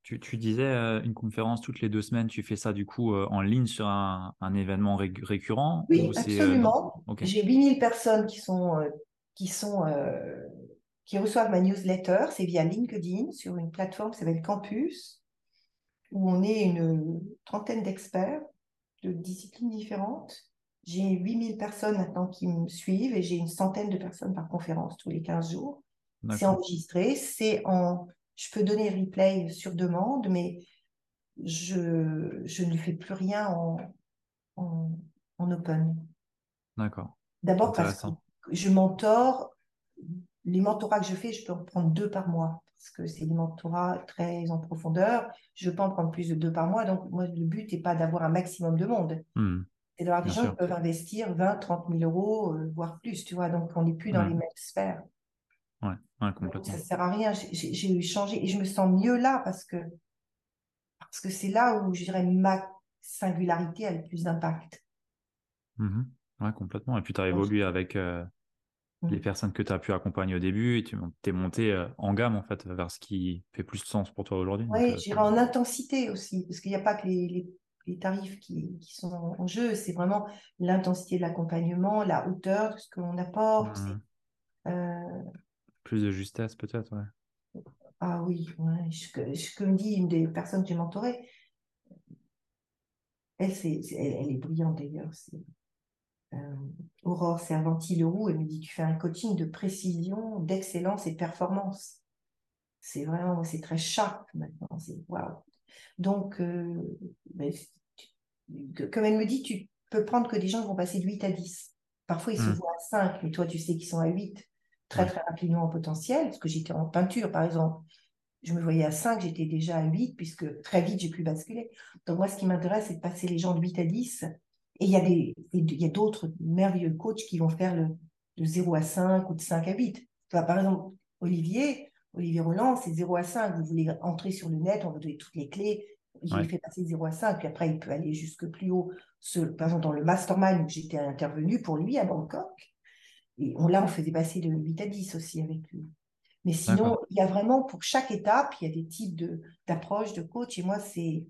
tu, Tu, disais une conférence toutes les deux semaines, tu fais ça du coup en ligne sur un, événement récurrent Oui, absolument. J'ai 8000 personnes qui sont, qui sont qui reçoivent ma newsletter, c'est via LinkedIn sur une plateforme qui s'appelle Campus, où on est une trentaine d'experts de disciplines différentes. J'ai 8000 personnes maintenant qui me suivent et j'ai une centaine de personnes par conférence tous les 15 jours. C'est enregistré, c'est en... Je peux donner replay sur demande, mais je, je ne fais plus rien en, en, en open. D'accord. D'abord parce que je mentor les mentorats que je fais, je peux en prendre deux par mois parce que c'est des mentorats très en profondeur. Je pas en prendre plus de deux par mois. Donc, moi, le but n'est pas d'avoir un maximum de monde. Hmm. C'est d'avoir des gens qui peuvent investir 20, 30 000 euros, euh, voire plus, tu vois. Donc, on n'est plus dans les mêmes sphères. Ouais, complètement. ça ne sert à rien. J'ai changé et je me sens mieux là parce que parce que c'est là où, je dirais, ma singularité a le plus d'impact. Mmh ouais, complètement. Et puis, tu as évolué avec, euh, les mmh. personnes que tu as pu accompagner au début et tu es monté euh, en gamme en fait vers ce qui fait plus de sens pour toi aujourd'hui. Oui, j'irai en intensité aussi parce qu'il n'y a pas que les, les, tarifs qui, qui, sont en jeu, c'est vraiment l'intensité de l'accompagnement, la hauteur de ce qu'on apporte. Mmh. Euh, plus de justesse peut-être, ouais. Ah oui, ouais. Je, comme dit une des personnes que j'ai mentorées, elle, c'est, elle, elle, est brillante d'ailleurs. Euh, Aurore Servanti-Leroux, elle me dit Tu fais un coaching de précision, d'excellence et de performance. C'est vraiment, c'est très sharp maintenant. C'est waouh. Donc, euh, ben, comme elle me dit, tu peux prendre que des gens vont passer de 8 à 10. Parfois, ils se mmh. voient à 5, mais toi, tu sais qu'ils sont à 8 très, très rapidement en potentiel. Parce que j'étais en peinture, par exemple. Je me voyais à 5, j'étais déjà à 8, puisque très vite, j'ai pu basculer. Donc, moi, ce qui m'intéresse, c'est de passer les gens de 8 à 10 et il y a des, il y a d'autres merveilleux coachs qui vont faire le, de 0 à 5 ou de 5 à 8. par exemple, Olivier, Olivier Roland, c'est 0 à 5. Vous voulez entrer sur le net, on va donner toutes les clés. Il ouais. fait passer 0 à 5, puis après, il peut aller jusque plus haut. Ce, par exemple, dans le mastermind où j'étais intervenu pour lui à Bangkok, et on, là, on faisait passer de 8 à 10 aussi avec lui. Mais sinon, il y a vraiment, pour chaque étape, il y a des types d'approches de, de coach. Et moi, c'est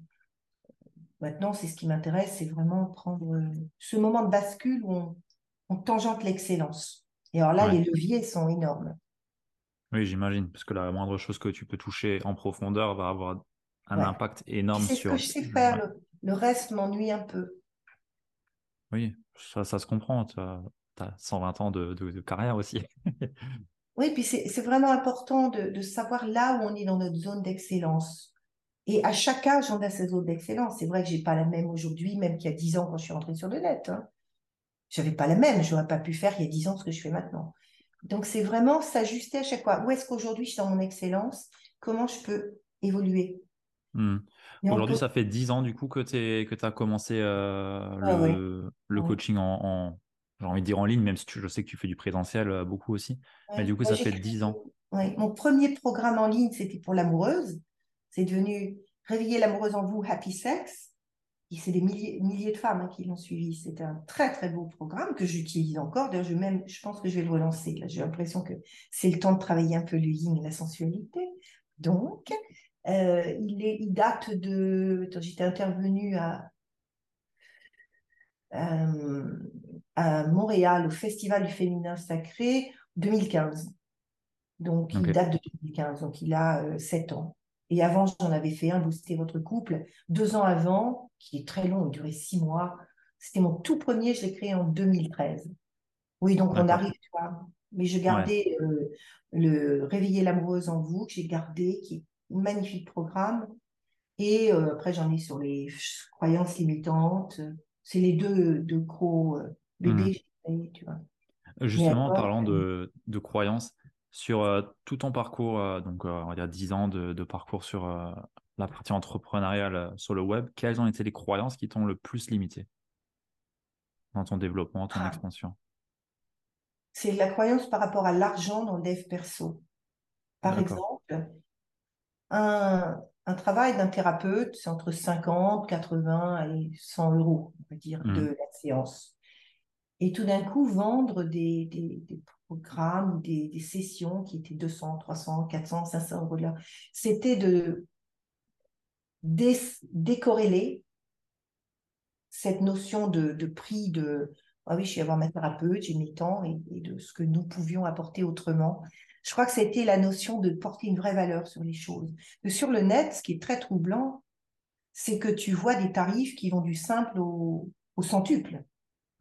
Maintenant, c'est ce qui m'intéresse, c'est vraiment prendre euh, ce moment de bascule où on, tangente l'excellence. Et alors là, les leviers sont énormes. Oui, j'imagine, parce que la moindre chose que tu peux toucher en profondeur va avoir un impact énorme c'est sur. C'est ce que je sais faire. Le, reste m'ennuie un peu. Oui, ça, ça se comprend. Tu as, 120 ans de, carrière aussi. (laughs) oui, puis c'est vraiment important de, de, savoir là où on est dans notre zone d'excellence. Et à chaque âge, on a ses zones d'excellence. C'est vrai que je n'ai pas la même aujourd'hui, même qu'il y a 10 ans quand je suis rentrée sur le net. Hein. Je n'avais pas la même. Je n'aurais pas pu faire il y a 10 ans ce que je fais maintenant. Donc, c'est vraiment s'ajuster à chaque fois. Où est-ce qu'aujourd'hui je suis dans mon excellence? Comment je peux évoluer? Hmm. Aujourd'hui, ça fait 10 ans du coup que tu as commencé euh, ah le, coaching en, j'ai envie de dire en ligne, même si je sais que tu fais du présentiel euh, beaucoup aussi. Mais du coup, ça fait 10 ans. Mon premier programme en ligne, c'était pour l'amoureuse. C'est devenu Réveiller l'amoureuse en vous, Happy Sex. C'est des milliers, milliers de femmes hein, qui l'ont suivi. C'est un très, très beau programme que j'utilise encore. D'ailleurs, je, même, je pense que je vais le relancer. Là, j'ai l'impression que c'est le temps de travailler un peu le yin et la sensualité. Donc, euh, il, est, il date de. J'étais intervenue à, euh, à Montréal au Festival du féminin sacré 2015. Donc, il date de 2015. Donc, il a 7 euh, ans. Et avant, j'en avais fait un, Booster votre couple. Deux ans avant, qui est très long, il durait six mois. C'était mon tout premier, je l'ai créé en 2013. Oui, donc on arrive, tu vois. Mais je gardais euh, le Réveiller l'amoureuse en vous, que j'ai gardé, qui est un magnifique programme. Et euh, après, j'en ai sur les croyances limitantes. C'est les deux, deux gros euh, bébés, mmh. tu vois. Justement, en parlant de, de croyances, sur euh, tout ton parcours, euh, donc euh, on va dire 10 ans de, parcours sur la partie entrepreneuriale sur le web, quelles ont été les croyances qui t'ont le plus limité dans ton développement, ton ah. expansion? C'est la croyance par rapport à l'argent dans le dev perso. Par exemple, un, travail d'un thérapeute, c'est entre 50, 80 et 100 euros, on va dire, de mmh. la séance. Et tout d'un coup, vendre des, des, des programmes, des, sessions qui étaient 200, 300, 400, 500 euros de l'heure. C'était de, décorréler cette notion de, prix de ah oui, je suis avoir ma thérapeute, j'ai mes temps et, de ce que nous pouvions apporter autrement. Je crois que c'était la notion de porter une vraie valeur sur les choses. sur le net, ce qui est très troublant, c'est que tu vois des tarifs qui vont du simple au, au centuple.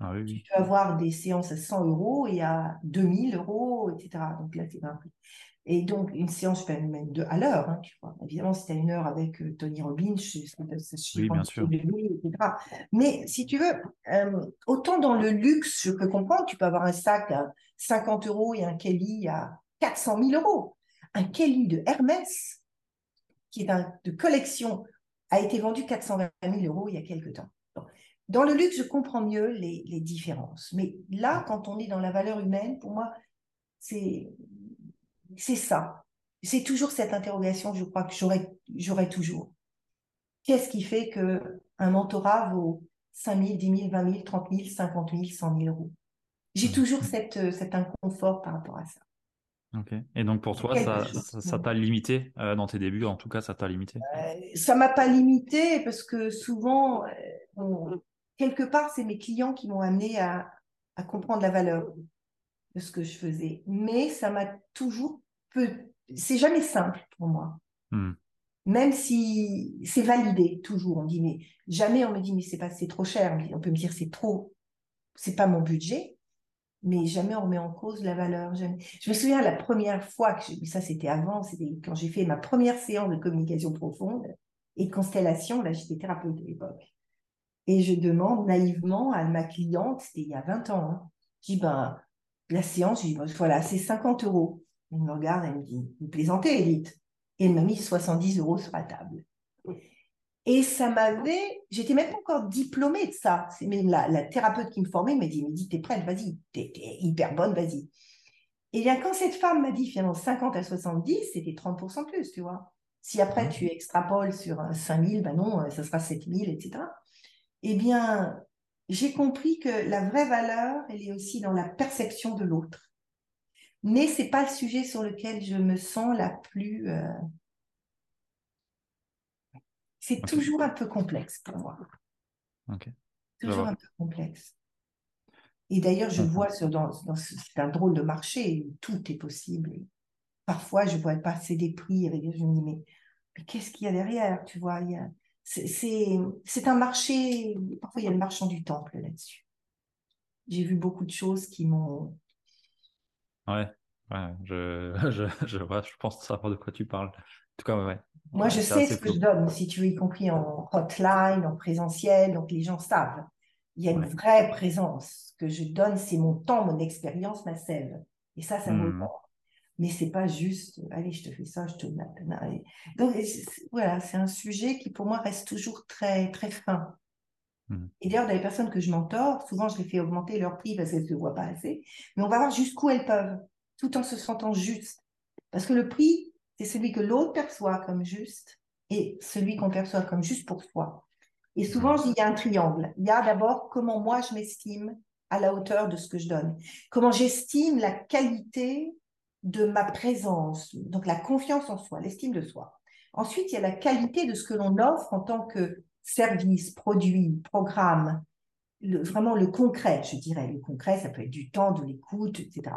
Ah tu peux avoir des séances à 100 euros et à 2000 euros, etc. Donc là, c'est un prix. Et donc, une séance, je même de, à l'heure, hein, tu vois. Évidemment, si tu as une heure avec euh, Tony Robbins, je, je, oui, bien sûr. etc. Mais si tu veux, euh, autant dans le luxe, je peux comprendre, tu peux avoir un sac à 50 euros et un Kelly à 400 000 euros. Un Kelly de Hermès, qui est un, de collection, a été vendu 420 000 euros il y a quelques temps. Dans le luxe, je comprends mieux les, les différences. Mais là, quand on est dans la valeur humaine, pour moi, c'est ça. C'est toujours cette interrogation, je crois que j'aurais toujours. Qu'est-ce qui fait qu'un mentorat vaut 5 000, 10 000, 20 000, 30 000, 50 000, 100 000 euros? J'ai mmh. toujours cette, euh, cet inconfort par rapport à ça. Ok. Et donc pour toi, ça t'a limité euh, dans tes débuts, en tout cas, ça t'a limité? Euh, Ça m'a pas limité parce que souvent, quelque part, c'est mes clients qui m'ont amené à, à comprendre la valeur de ce que je faisais. Mais ça m'a toujours peu. C'est jamais simple pour moi. Hmm. Même si c'est validé, toujours. On dit, mais jamais on me dit, mais c'est pas, c'est trop cher. On peut me dire, c'est trop. C'est pas mon budget. Mais jamais on remet en cause la valeur. Je me souviens la première fois que ça c'était avant, c'était quand j'ai fait ma première séance de communication profonde et de constellation. Là, j'étais thérapeute de l'époque. Et je demande naïvement à ma cliente, c'était il y a 20 ans, hein, je dis, ben, la séance, je dis, voilà, c'est 50 euros. Elle me regarde, elle me dit, vous plaisantez, Elite. Et elle m'a mis 70 euros sur la table. Et ça m'avait, j'étais même pas encore diplômée de ça. C'est même la, thérapeute qui me formait m'a dit, mais dis, t'es prête, vas-y, t'es hyper bonne, vas-y. Et bien, quand cette femme m'a dit, finalement, 50 à 70, c'était 30% plus, tu vois. Si après tu extrapoles sur 5000, ben non, ça sera 7000, etc. Eh bien, j'ai compris que la vraie valeur, elle est aussi dans la perception de l'autre. Mais c'est pas le sujet sur lequel je me sens la plus. Euh, c'est toujours un peu complexe pour moi. Toujours un peu complexe. Et d'ailleurs, je vois sur, dans, c'est un drôle de marché où tout est possible. parfois, je vois passer des prix et je me dis, mais, qu'est-ce qu'il y a derrière Tu vois, il y a, c'est un marché, parfois il y a le marchand du temple là-dessus. J'ai vu beaucoup de choses qui m'ont. Ouais, ouais je, (laughs) je, je, je pense savoir de quoi tu parles. En tout cas, ouais. Moi, je sais ce que je donne, si tu veux, y compris en hotline, en présentiel, donc les gens savent. Il y a une vraie présence. Ce que je donne, c'est mon temps, mon expérience, ma sève. Et ça, ça me mmh mais c'est pas juste, allez, je te fais ça, je te Donc voilà, c'est un sujet qui pour moi reste toujours très très fin. Mmh. Et d'ailleurs, dans les personnes que je mentor, souvent je les fais augmenter leur prix parce qu'elles ne se voient pas assez, mais on va voir jusqu'où elles peuvent, tout en se sentant juste. Parce que le prix, c'est celui que l'autre perçoit comme juste et celui qu'on perçoit comme juste pour soi. Et souvent, je dis, il y a un triangle. Il y a d'abord comment moi je m'estime à la hauteur de ce que je donne. Comment j'estime la qualité de ma présence, donc la confiance en soi, l'estime de soi. Ensuite, il y a la qualité de ce que l'on offre en tant que service, produit, programme, vraiment le concret, je dirais. Le concret, ça peut être du temps, de l'écoute, etc.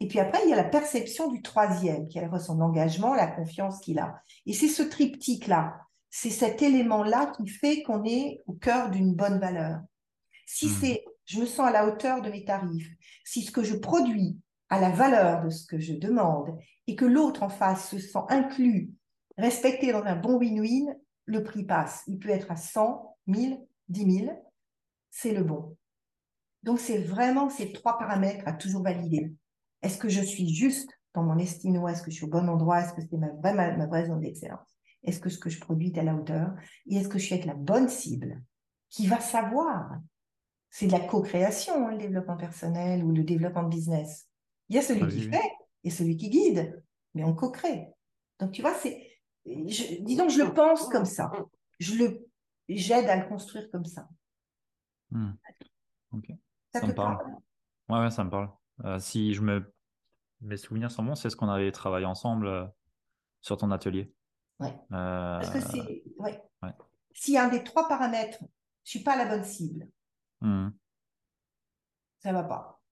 Et puis après, il y a la perception du troisième, qui est son engagement, la confiance qu'il a. Et c'est ce triptyque-là, c'est cet élément-là qui fait qu'on est au cœur d'une bonne valeur. Si hmm. c'est, je me sens à la hauteur de mes tarifs, si ce que je produis à la valeur de ce que je demande et que l'autre en face se sent inclus, respecté dans un bon win-win, le prix passe. Il peut être à 100, 1000, 10 000, c'est le bon. Donc, c'est vraiment ces trois paramètres à toujours valider. Est-ce que je suis juste dans mon estime Est-ce que je suis au bon endroit? Est-ce que c'est ma vraie, zone d'excellence? Est-ce que ce que je produis est à la hauteur? Et est-ce que je suis avec la bonne cible qui va savoir? C'est de la co-création, hein, le développement personnel ou le développement de business. Il y a celui qui fait et celui qui guide, mais on co-crée. Donc, tu vois, c'est, disons, je le pense comme ça. Je le, j'aide à le construire comme ça. Hmm. Ça, me parle. Ouais, ça me parle. Euh, si je me, mes souvenirs sont bons, c'est ce qu'on avait travaillé ensemble euh, sur ton atelier. Ouais. Euh, Parce que c'est, ouais. Si un des trois paramètres, je suis pas la bonne cible, mmh. ça va pas.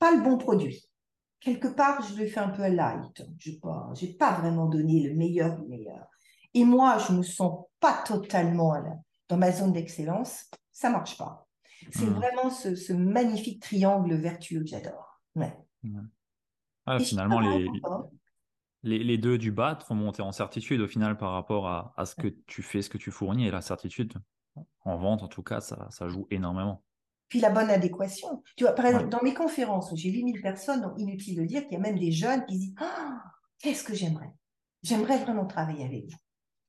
Pas le bon produit. Quelque part, je l'ai fait un peu à light. Je n'ai pas, pas vraiment donné le meilleur du meilleur. Et moi, je me sens pas totalement dans ma zone d'excellence. Ça marche pas. C'est mmh. vraiment ce, magnifique triangle vertueux que j'adore. Ouais. Ah, finalement, les, les, deux du bas te font monter en certitude au final par rapport à, ce que tu fais, ce que tu fournis. Et la certitude, en vente en tout cas, ça, joue énormément. Puis la bonne adéquation. Tu vois, par exemple, dans mes conférences où j'ai 8000 personnes, donc inutile de dire qu'il y a même des jeunes qui disent ah, Qu'est-ce que j'aimerais? J'aimerais vraiment travailler avec vous.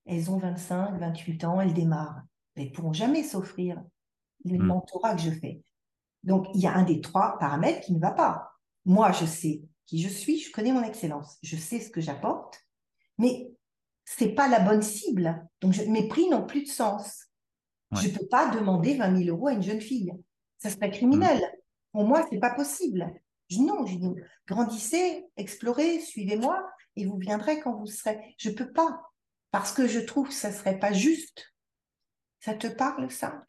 Elles ont 25, 28 ans, elles démarrent. Elles ne pourront jamais s'offrir le hmm. mentorat que je fais. Donc, il y a un des trois paramètres qui ne va pas. Moi, je sais qui je suis, je connais mon excellence, je sais ce que j'apporte, mais c'est pas la bonne cible. Donc mes prix n'ont plus de sens. Je ne peux pas demander 20 000 euros à une jeune fille. Ça serait criminel. Pour moi, c'est pas possible. non, je dis, grandissez, explorez, suivez-moi et vous viendrez quand vous serez. Je peux pas parce que je trouve que ça serait pas juste. Ça te parle ça?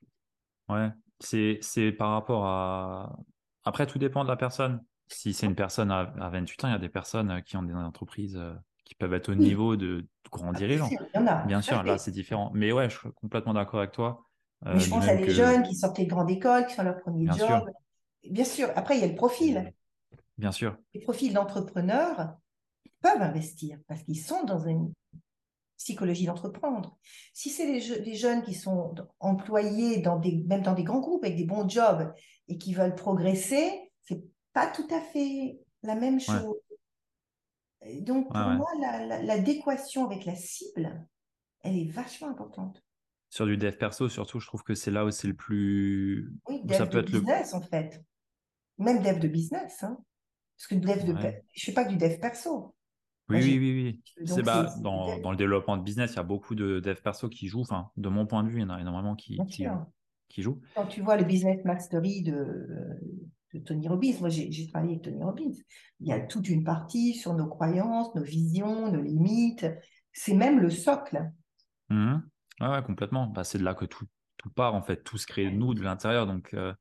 Ouais, c'est c'est par rapport à. Après, tout dépend de la personne. Si c'est une personne à, 28 ans, il y a des personnes euh, qui ont des entreprises euh, qui peuvent être au niveau de, grands ah, dirigeants. Bien sûr, là, c'est différent. Mais ouais, je suis complètement d'accord avec toi. Euh, je pense à des jeunes qui sortaient de grande école, qui font leur premier job. Bien sûr. Après, il y a le profil. Bien sûr. Les profils d'entrepreneurs peuvent investir parce qu'ils sont dans une psychologie d'entreprendre. Si c'est des, jeunes qui sont employés dans des, même dans des grands groupes avec des bons jobs et qui veulent progresser, c'est pas tout à fait la même chose. Donc, pour moi, l'adéquation avec la cible, elle est vachement importante. Sur du dev perso, surtout, je trouve que c'est là où c'est le plus. Oui, dev ça peut de être business, en fait. Même dev de business. Hein. Parce que dev de... je ne fais pas du dev perso. Oui, oui, oui, oui. C'est bah, dans, dans, le développement de business, il y a beaucoup de dev perso qui jouent. Enfin, de mon point de vue, il y en a énormément qui, qui, qui, jouent. Quand tu vois le business mastery de, de Tony Robbins. Moi, j'ai travaillé avec Tony Robbins. Il y a toute une partie sur nos croyances, nos visions, nos limites. C'est même le socle. Mmh. Ouais, complètement. Bah, c'est de là que tout, tout part, en fait. Tout se crée de nous, de l'intérieur. Donc, euh,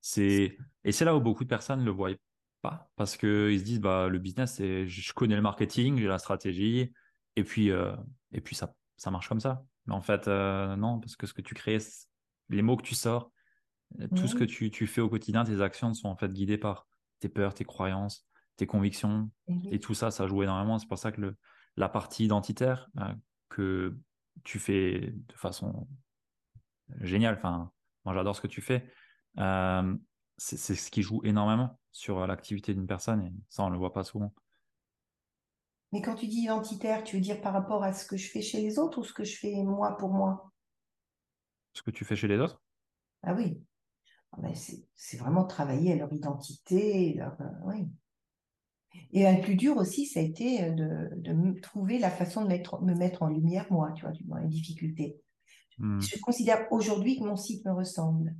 c'est... Et c'est là où beaucoup de personnes ne le voient pas. Parce qu'ils se disent, bah, le business, c'est je connais le marketing, j'ai la stratégie. Et puis, euh, et puis ça, ça marche comme ça. Mais en fait, euh, non, parce que ce que tu crées, les mots que tu sors, tout ce que tu, tu, fais au quotidien, tes actions sont en fait guidées par tes peurs, tes croyances, tes convictions. Et tout ça, ça joue énormément. C'est pour ça que le, la partie identitaire euh, que tu fais de façon géniale, enfin, moi j'adore ce que tu fais, euh, c'est ce qui joue énormément sur l'activité d'une personne et ça, on ne le voit pas souvent. Mais quand tu dis identitaire, tu veux dire par rapport à ce que je fais chez les autres ou ce que je fais moi pour moi? Ce que tu fais chez les autres? Ah oui. Ah, c'est vraiment travailler à leur identité. Euh, oui. Et le plus dur aussi, ça a été euh, de, trouver la façon de me mettre en lumière, moi, tu vois, dans les difficultés. Hmm. Je considère aujourd'hui que mon site me ressemble.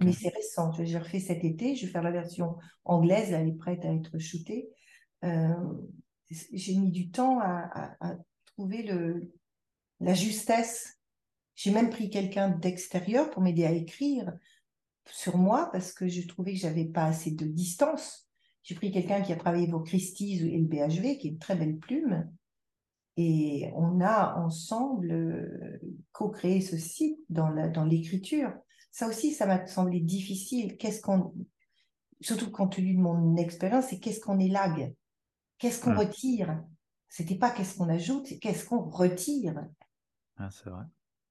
Mais c'est récent. J'ai refait cet été, je vais faire la version anglaise, elle est prête à être shootée. Euh, j'ai mis du temps à, à trouver le, la justesse. J'ai même pris quelqu'un d'extérieur pour m'aider à écrire sur moi parce que je trouvais que j'avais pas assez de distance. J'ai pris quelqu'un qui a travaillé pour Christie's et le BHV, qui est une très belle plume. Et on a ensemble euh, co-créé ce site dans l'écriture. ça aussi, ça m'a semblé difficile. Qu'est-ce qu'on, surtout compte tenu de mon expérience, c'est qu'est-ce qu'on élague, qu'est-ce qu'on retire retire? C'était pas qu'est-ce qu'on ajoute, c'est qu'est-ce qu'on retire? Ah, c'est vrai.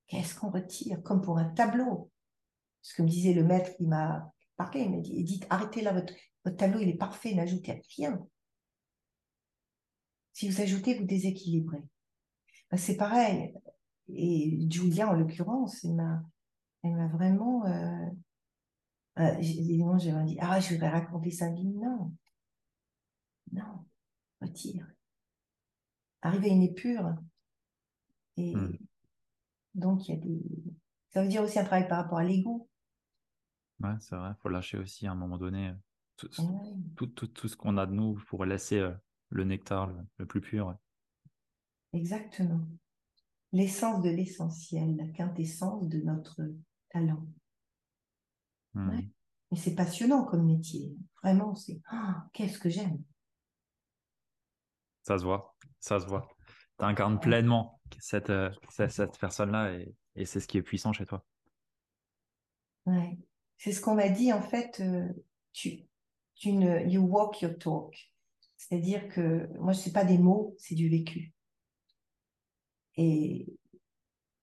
Qu'est-ce qu'on retire, comme pour un tableau ce que me disait le maître qui m'a parlé, il m'a dit, dites, arrêtez là, votre, tableau, il est parfait, n'ajoutez rien. Si vous ajoutez, vous déséquilibrez. Ben, c'est pareil. Et Julia, en l'occurrence, elle m'a, elle m'a vraiment... Euh, euh, j'ai dit, ah, je vais raconter ça. Elle dit, non, non, retire. Arriver à une épure. Et hmm. donc, il y a des... Ça veut dire aussi un travail par rapport à l'ego. Ouais, c'est vrai, il faut lâcher aussi à un moment donné euh, tout, tout, tout, tout ce qu'on a de nous pour laisser euh, le nectar le, plus pur. Exactement. l'essence de l'essentiel, la quintessence de notre talent. Hmm. Et c'est passionnant comme métier. Vraiment, c'est ah, qu'est-ce que j'aime. Ça se voit, ça se voit. Tu incarnes pleinement cette, euh, cette, personne-là et, et c'est ce qui est puissant chez toi. Ouais. C'est ce qu'on m'a dit en fait. Euh, tu, tu ne, you walk your talk. C'est-à-dire que moi, ce n'est pas des mots, c'est du vécu. Et,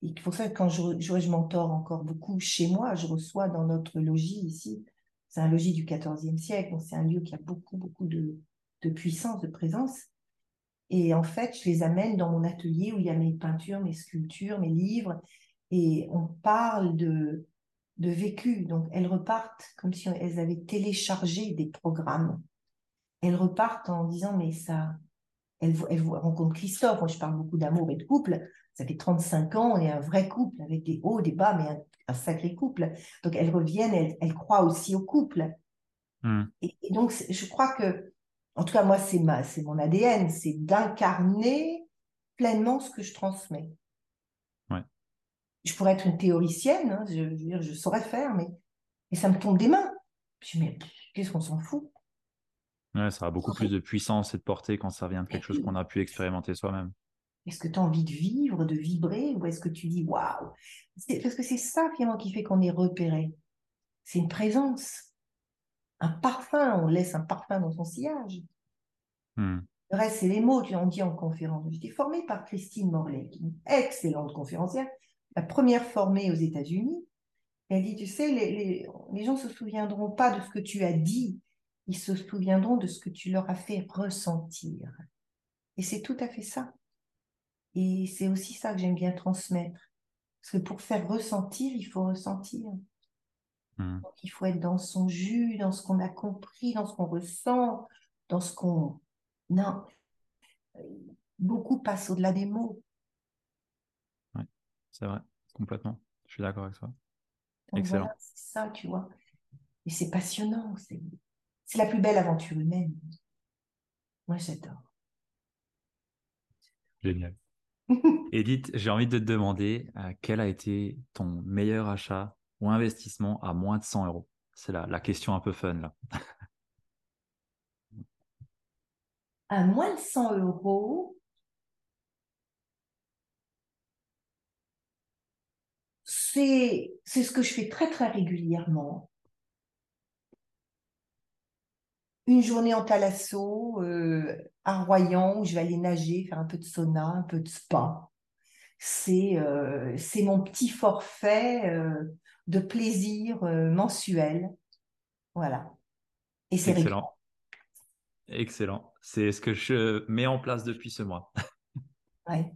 et pour ça, quand je, je, je encore beaucoup chez moi, je reçois dans notre logis ici, c'est un logis du XIVe siècle, c'est un lieu qui a beaucoup, beaucoup de, de puissance, de présence. Et en fait, je les amène dans mon atelier où il y a mes peintures, mes sculptures, mes livres, et on parle de, de vécu. Donc, elles repartent comme si elles avaient téléchargé des programmes. Elles repartent en disant, mais ça, elles, elles rencontrent Christophe. Moi, je parle beaucoup d'amour et de couple. Ça fait 35 ans, on est un vrai couple avec des hauts, des bas, mais un, sacré couple. Donc, elles reviennent, elles, croient aussi au couple. Hmm. Et, donc, je crois que, en tout cas, moi, c'est ma, c'est mon ADN, c'est d'incarner pleinement ce que je transmets je pourrais être une théoricienne, hein, je, saurais faire, mais et ça me tombe des mains. Je me dis, mais qu'est-ce qu'on s'en fout? Ouais, Ça a beaucoup plus de puissance et de portée quand ça vient de quelque chose qu'on a pu expérimenter soi-même. Est-ce que tu as envie de vivre, de vibrer, ou est-ce que tu dis waouh? Parce que c'est ça finalement qui fait qu'on est repéré. C'est une présence, un parfum. On laisse un parfum dans son sillage. Hmm. Le reste, c'est les mots, tu en dis en conférence. J'étais formée par Christine qui est une excellente conférencière, la première formée aux États-Unis. Elle dit, tu sais, les, les, gens ne se souviendront pas de ce que tu as dit, ils se souviendront de ce que tu leur as fait ressentir. Et c'est tout à fait ça. Et c'est aussi ça que j'aime bien transmettre. Parce que pour faire ressentir, il faut ressentir. Hmm. il faut être dans son jus, dans ce qu'on a compris, dans ce qu'on ressent, dans ce qu'on... Non, beaucoup passent au-delà des mots. C'est vrai, complètement. Je suis d'accord avec toi. Excellent. c'est ça, tu vois. Et c'est passionnant. C'est la plus belle aventure humaine. Moi, j'adore. Génial. (laughs) Edith, j'ai envie de te demander euh, quel a été ton meilleur achat ou investissement à moins de 100 euros? C'est la, la question un peu fun là. à moins de 100 euros, c'est ce que je fais très très régulièrement. Une journée en Thalasso, euh, à Royan, où je vais aller nager, faire un peu de sauna, un peu de spa. C'est euh, mon petit forfait euh, de plaisir mensuel. Voilà. Et c'est Excellent. Excellent. C'est ce que je mets en place depuis ce mois. ouais.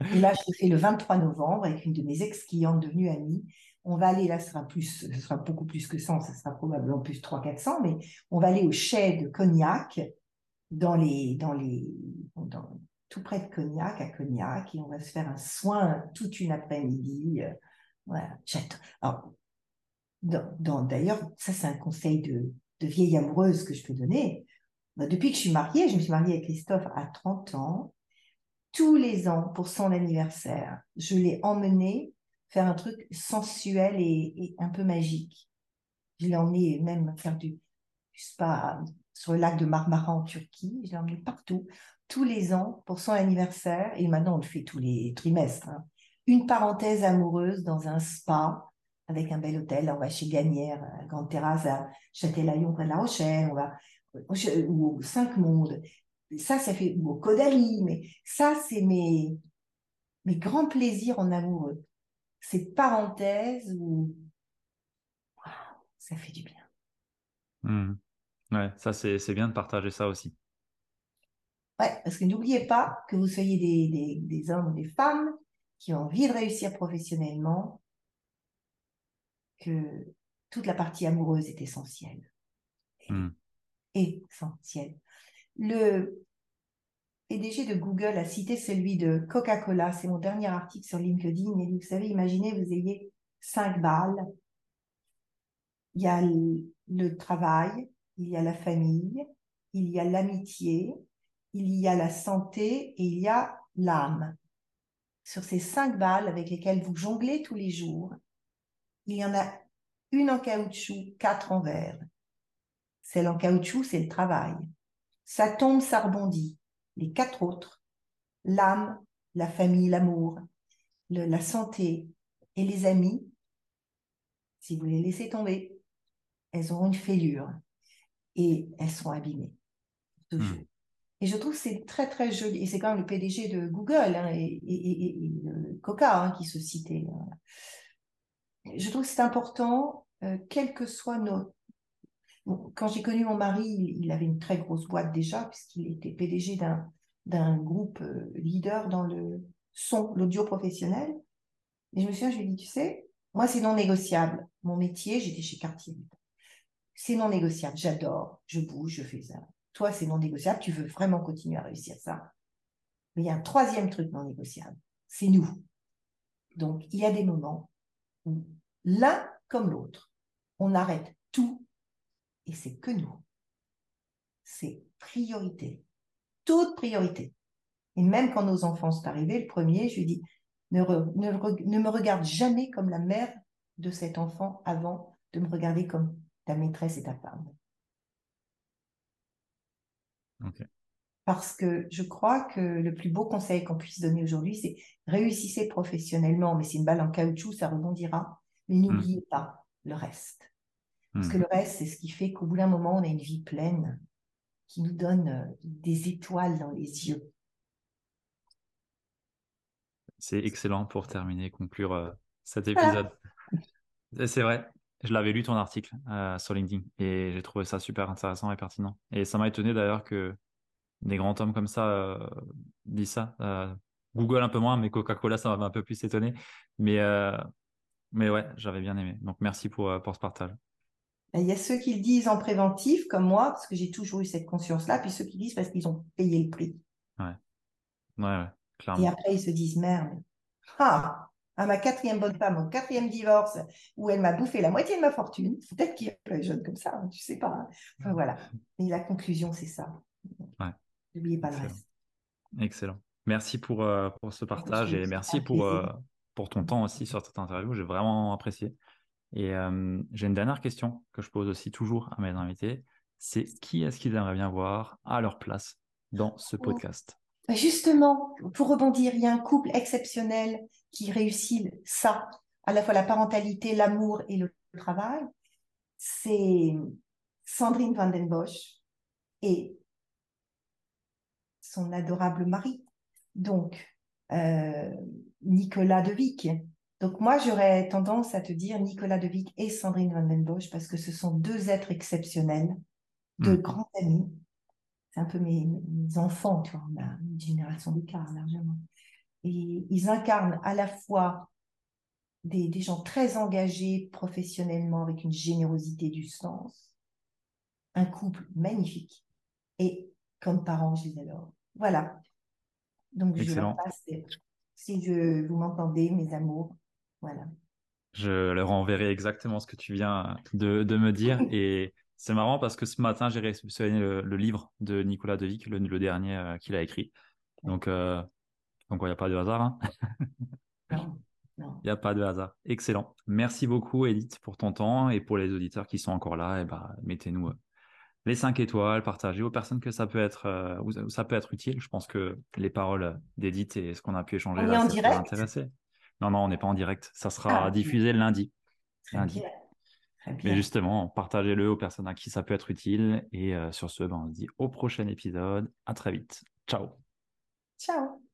Et là, je le fais le 23 novembre avec une de mes ex-clientes devenues amies. On va aller, là, ce sera, plus, sera beaucoup plus que 100, ce sera probablement plus 300-400, mais on va aller au chai de Cognac, dans les, dans les, tout près de Cognac, à Cognac, et on va se faire un soin toute une après-midi. Euh, voilà. D'ailleurs, ça, c'est un conseil de, de vieille amoureuse que je peux donner. Bah, depuis que je suis mariée, je me suis mariée avec Christophe à 30 ans tous les ans pour son anniversaire, je l'ai emmené faire un truc sensuel et, un peu magique. Je l'ai emmené même faire du, spa sur le lac de Marmara en Turquie. Je l'ai emmené partout, tous les ans pour son anniversaire. Et maintenant, on le fait tous les trimestres. Hein. Une parenthèse amoureuse dans un spa avec un bel hôtel. On va chez Gagnère, Grande Terrasse à Châtelaillon près de La Rochelle. On va ou Cinq Mondes ça, ça fait, au Kodari, mais ça, c'est mes, mes grands plaisirs en amoureux. Ces parenthèses où ça fait du bien. Hmm. Ouais, ça, c'est bien de partager ça aussi. Ouais, parce que n'oubliez pas que vous soyez des, des, des, hommes ou des femmes qui ont envie de réussir professionnellement, que toute la partie amoureuse est essentielle. Hmm. Essentielle. Le PDG de Google a cité celui de Coca-Cola. C'est mon dernier article sur LinkedIn. Il dit, vous savez, imaginez, vous ayez cinq balles. Il y a le travail, il y a la famille, il y a l'amitié, il y a la santé et il y a l'âme. sur ces cinq balles avec lesquelles vous jonglez tous les jours, il y en a une en caoutchouc, quatre en verre. Celle en caoutchouc, c'est le travail. Ça tombe, ça rebondit. Les quatre autres, l'âme, la famille, l'amour, la santé et les amis, si vous les laissez tomber, elles auront une fêlure et elles seront abîmées. Toujours. Hmm. Et je trouve que c'est très, très joli. Et c'est quand même le PDG de Google hein, et, Coca hein, qui se citait. Je trouve que c'est important, euh, quel que soit nos... quand j'ai connu mon mari, il, avait une très grosse boîte déjà, puisqu'il était PDG d'un groupe euh, leader dans le son, l'audio professionnel. Et je me souviens, je lui ai dit, tu sais, moi, c'est non négociable. Mon métier, j'étais chez Cartier. C'est non négociable. J'adore. Je bouge, je fais ça toi, c'est non négociable, tu veux vraiment continuer à réussir ça. Mais il y a un troisième truc non négociable, c'est nous. Donc, il y a des moments où l'un comme l'autre, on arrête tout et c'est que nous. C'est priorité. Toute priorité. Et même quand nos enfants sont arrivés, le premier, je lui dis, ne, ne me regarde jamais comme la mère de cet enfant avant de me regarder comme ta maîtresse et ta femme. Parce que je crois que le plus beau conseil qu'on puisse donner aujourd'hui, c'est réussissez professionnellement, mais c'est une balle en caoutchouc, ça rebondira. Mais hmm. n'oubliez pas le reste. Parce que hmm. le reste, c'est ce qui fait qu'au bout d'un moment, on a une vie pleine qui nous donne euh, des étoiles dans les yeux. C'est excellent pour terminer, conclure euh, cet épisode. C'est vrai, je l'avais lu ton article euh, sur LinkedIn et j'ai trouvé ça super intéressant et pertinent. Et ça m'a étonné d'ailleurs que des grands hommes comme ça euh, disent ça. Euh, Google un peu moins, mais Coca-Cola, ça m'a un peu plus étonné. Mais, mais ouais, j'avais bien aimé. Donc merci pour, pour ce partage. Il y a ceux qui le disent en préventif, comme moi, parce que j'ai toujours eu cette conscience-là, puis ceux qui disent parce qu'ils ont payé le prix. Ouais. Ouais, ouais, clairement. Et après, ils se disent merde. Ah, à ma quatrième bonne femme, au quatrième divorce, où elle m'a bouffé la moitié de ma fortune. Peut-être qu'il y a jeune comme ça, hein, tu sais pas. Hein. Enfin voilà. (laughs) Et la conclusion, c'est ça. N'oubliez pas le reste. Excellent. Merci pour, euh, pour ce partage et merci pour, euh, pour ton temps aussi sur cette interview. J'ai vraiment apprécié. Et euh, j'ai une dernière question que je pose aussi toujours à mes invités. C'est qui est-ce qu'ils aimeraient bien voir à leur place dans ce oh. podcast? Bah, Justement, pour rebondir, il y a un couple exceptionnel qui réussit ça, à la fois la parentalité, l'amour et le travail, c'est Sandrine Van den Bosch et son adorable mari, donc euh, Nicolas De Vic. Donc moi, j'aurais tendance à te dire Nicolas De Vic et Sandrine Van den Bosch parce que ce sont deux êtres exceptionnels, deux hmm. grands amis. C'est un peu mes, enfants, tu vois, on a une génération d'écart largement. Et ils incarnent à la fois des, gens très engagés professionnellement avec une générosité du sens, un couple magnifique. Et comme parents, je les adore. Voilà. Donc, je leur passe, si je, vous m'entendez, mes amours, voilà. Je leur enverrai exactement ce que tu viens de, me dire. Et c'est marrant parce que ce matin, j'ai réceptionné le, livre de Nicolas Devic, le, le dernier euh, qu'il a écrit. Donc, euh, donc, il n'y a pas de hasard. Hein. Il n'y (laughs) a pas de hasard. Excellent. Merci beaucoup, Edith, pour ton temps et pour les auditeurs qui sont encore là. Et bah, mettez-nous euh, les 5 étoiles, partagez aux personnes que ça peut être, euh, ça peut être utile. Je pense que les paroles d'Edith et ce qu'on a pu échanger on là, est en intéressé. Non, non, on n'est pas en direct. Ça sera ah, diffusé lundi. lundi. Mais justement, partagez-le aux personnes à qui ça peut être utile. Et euh, sur ce, ben, on se dit au prochain épisode. À très vite. Ciao. Ciao.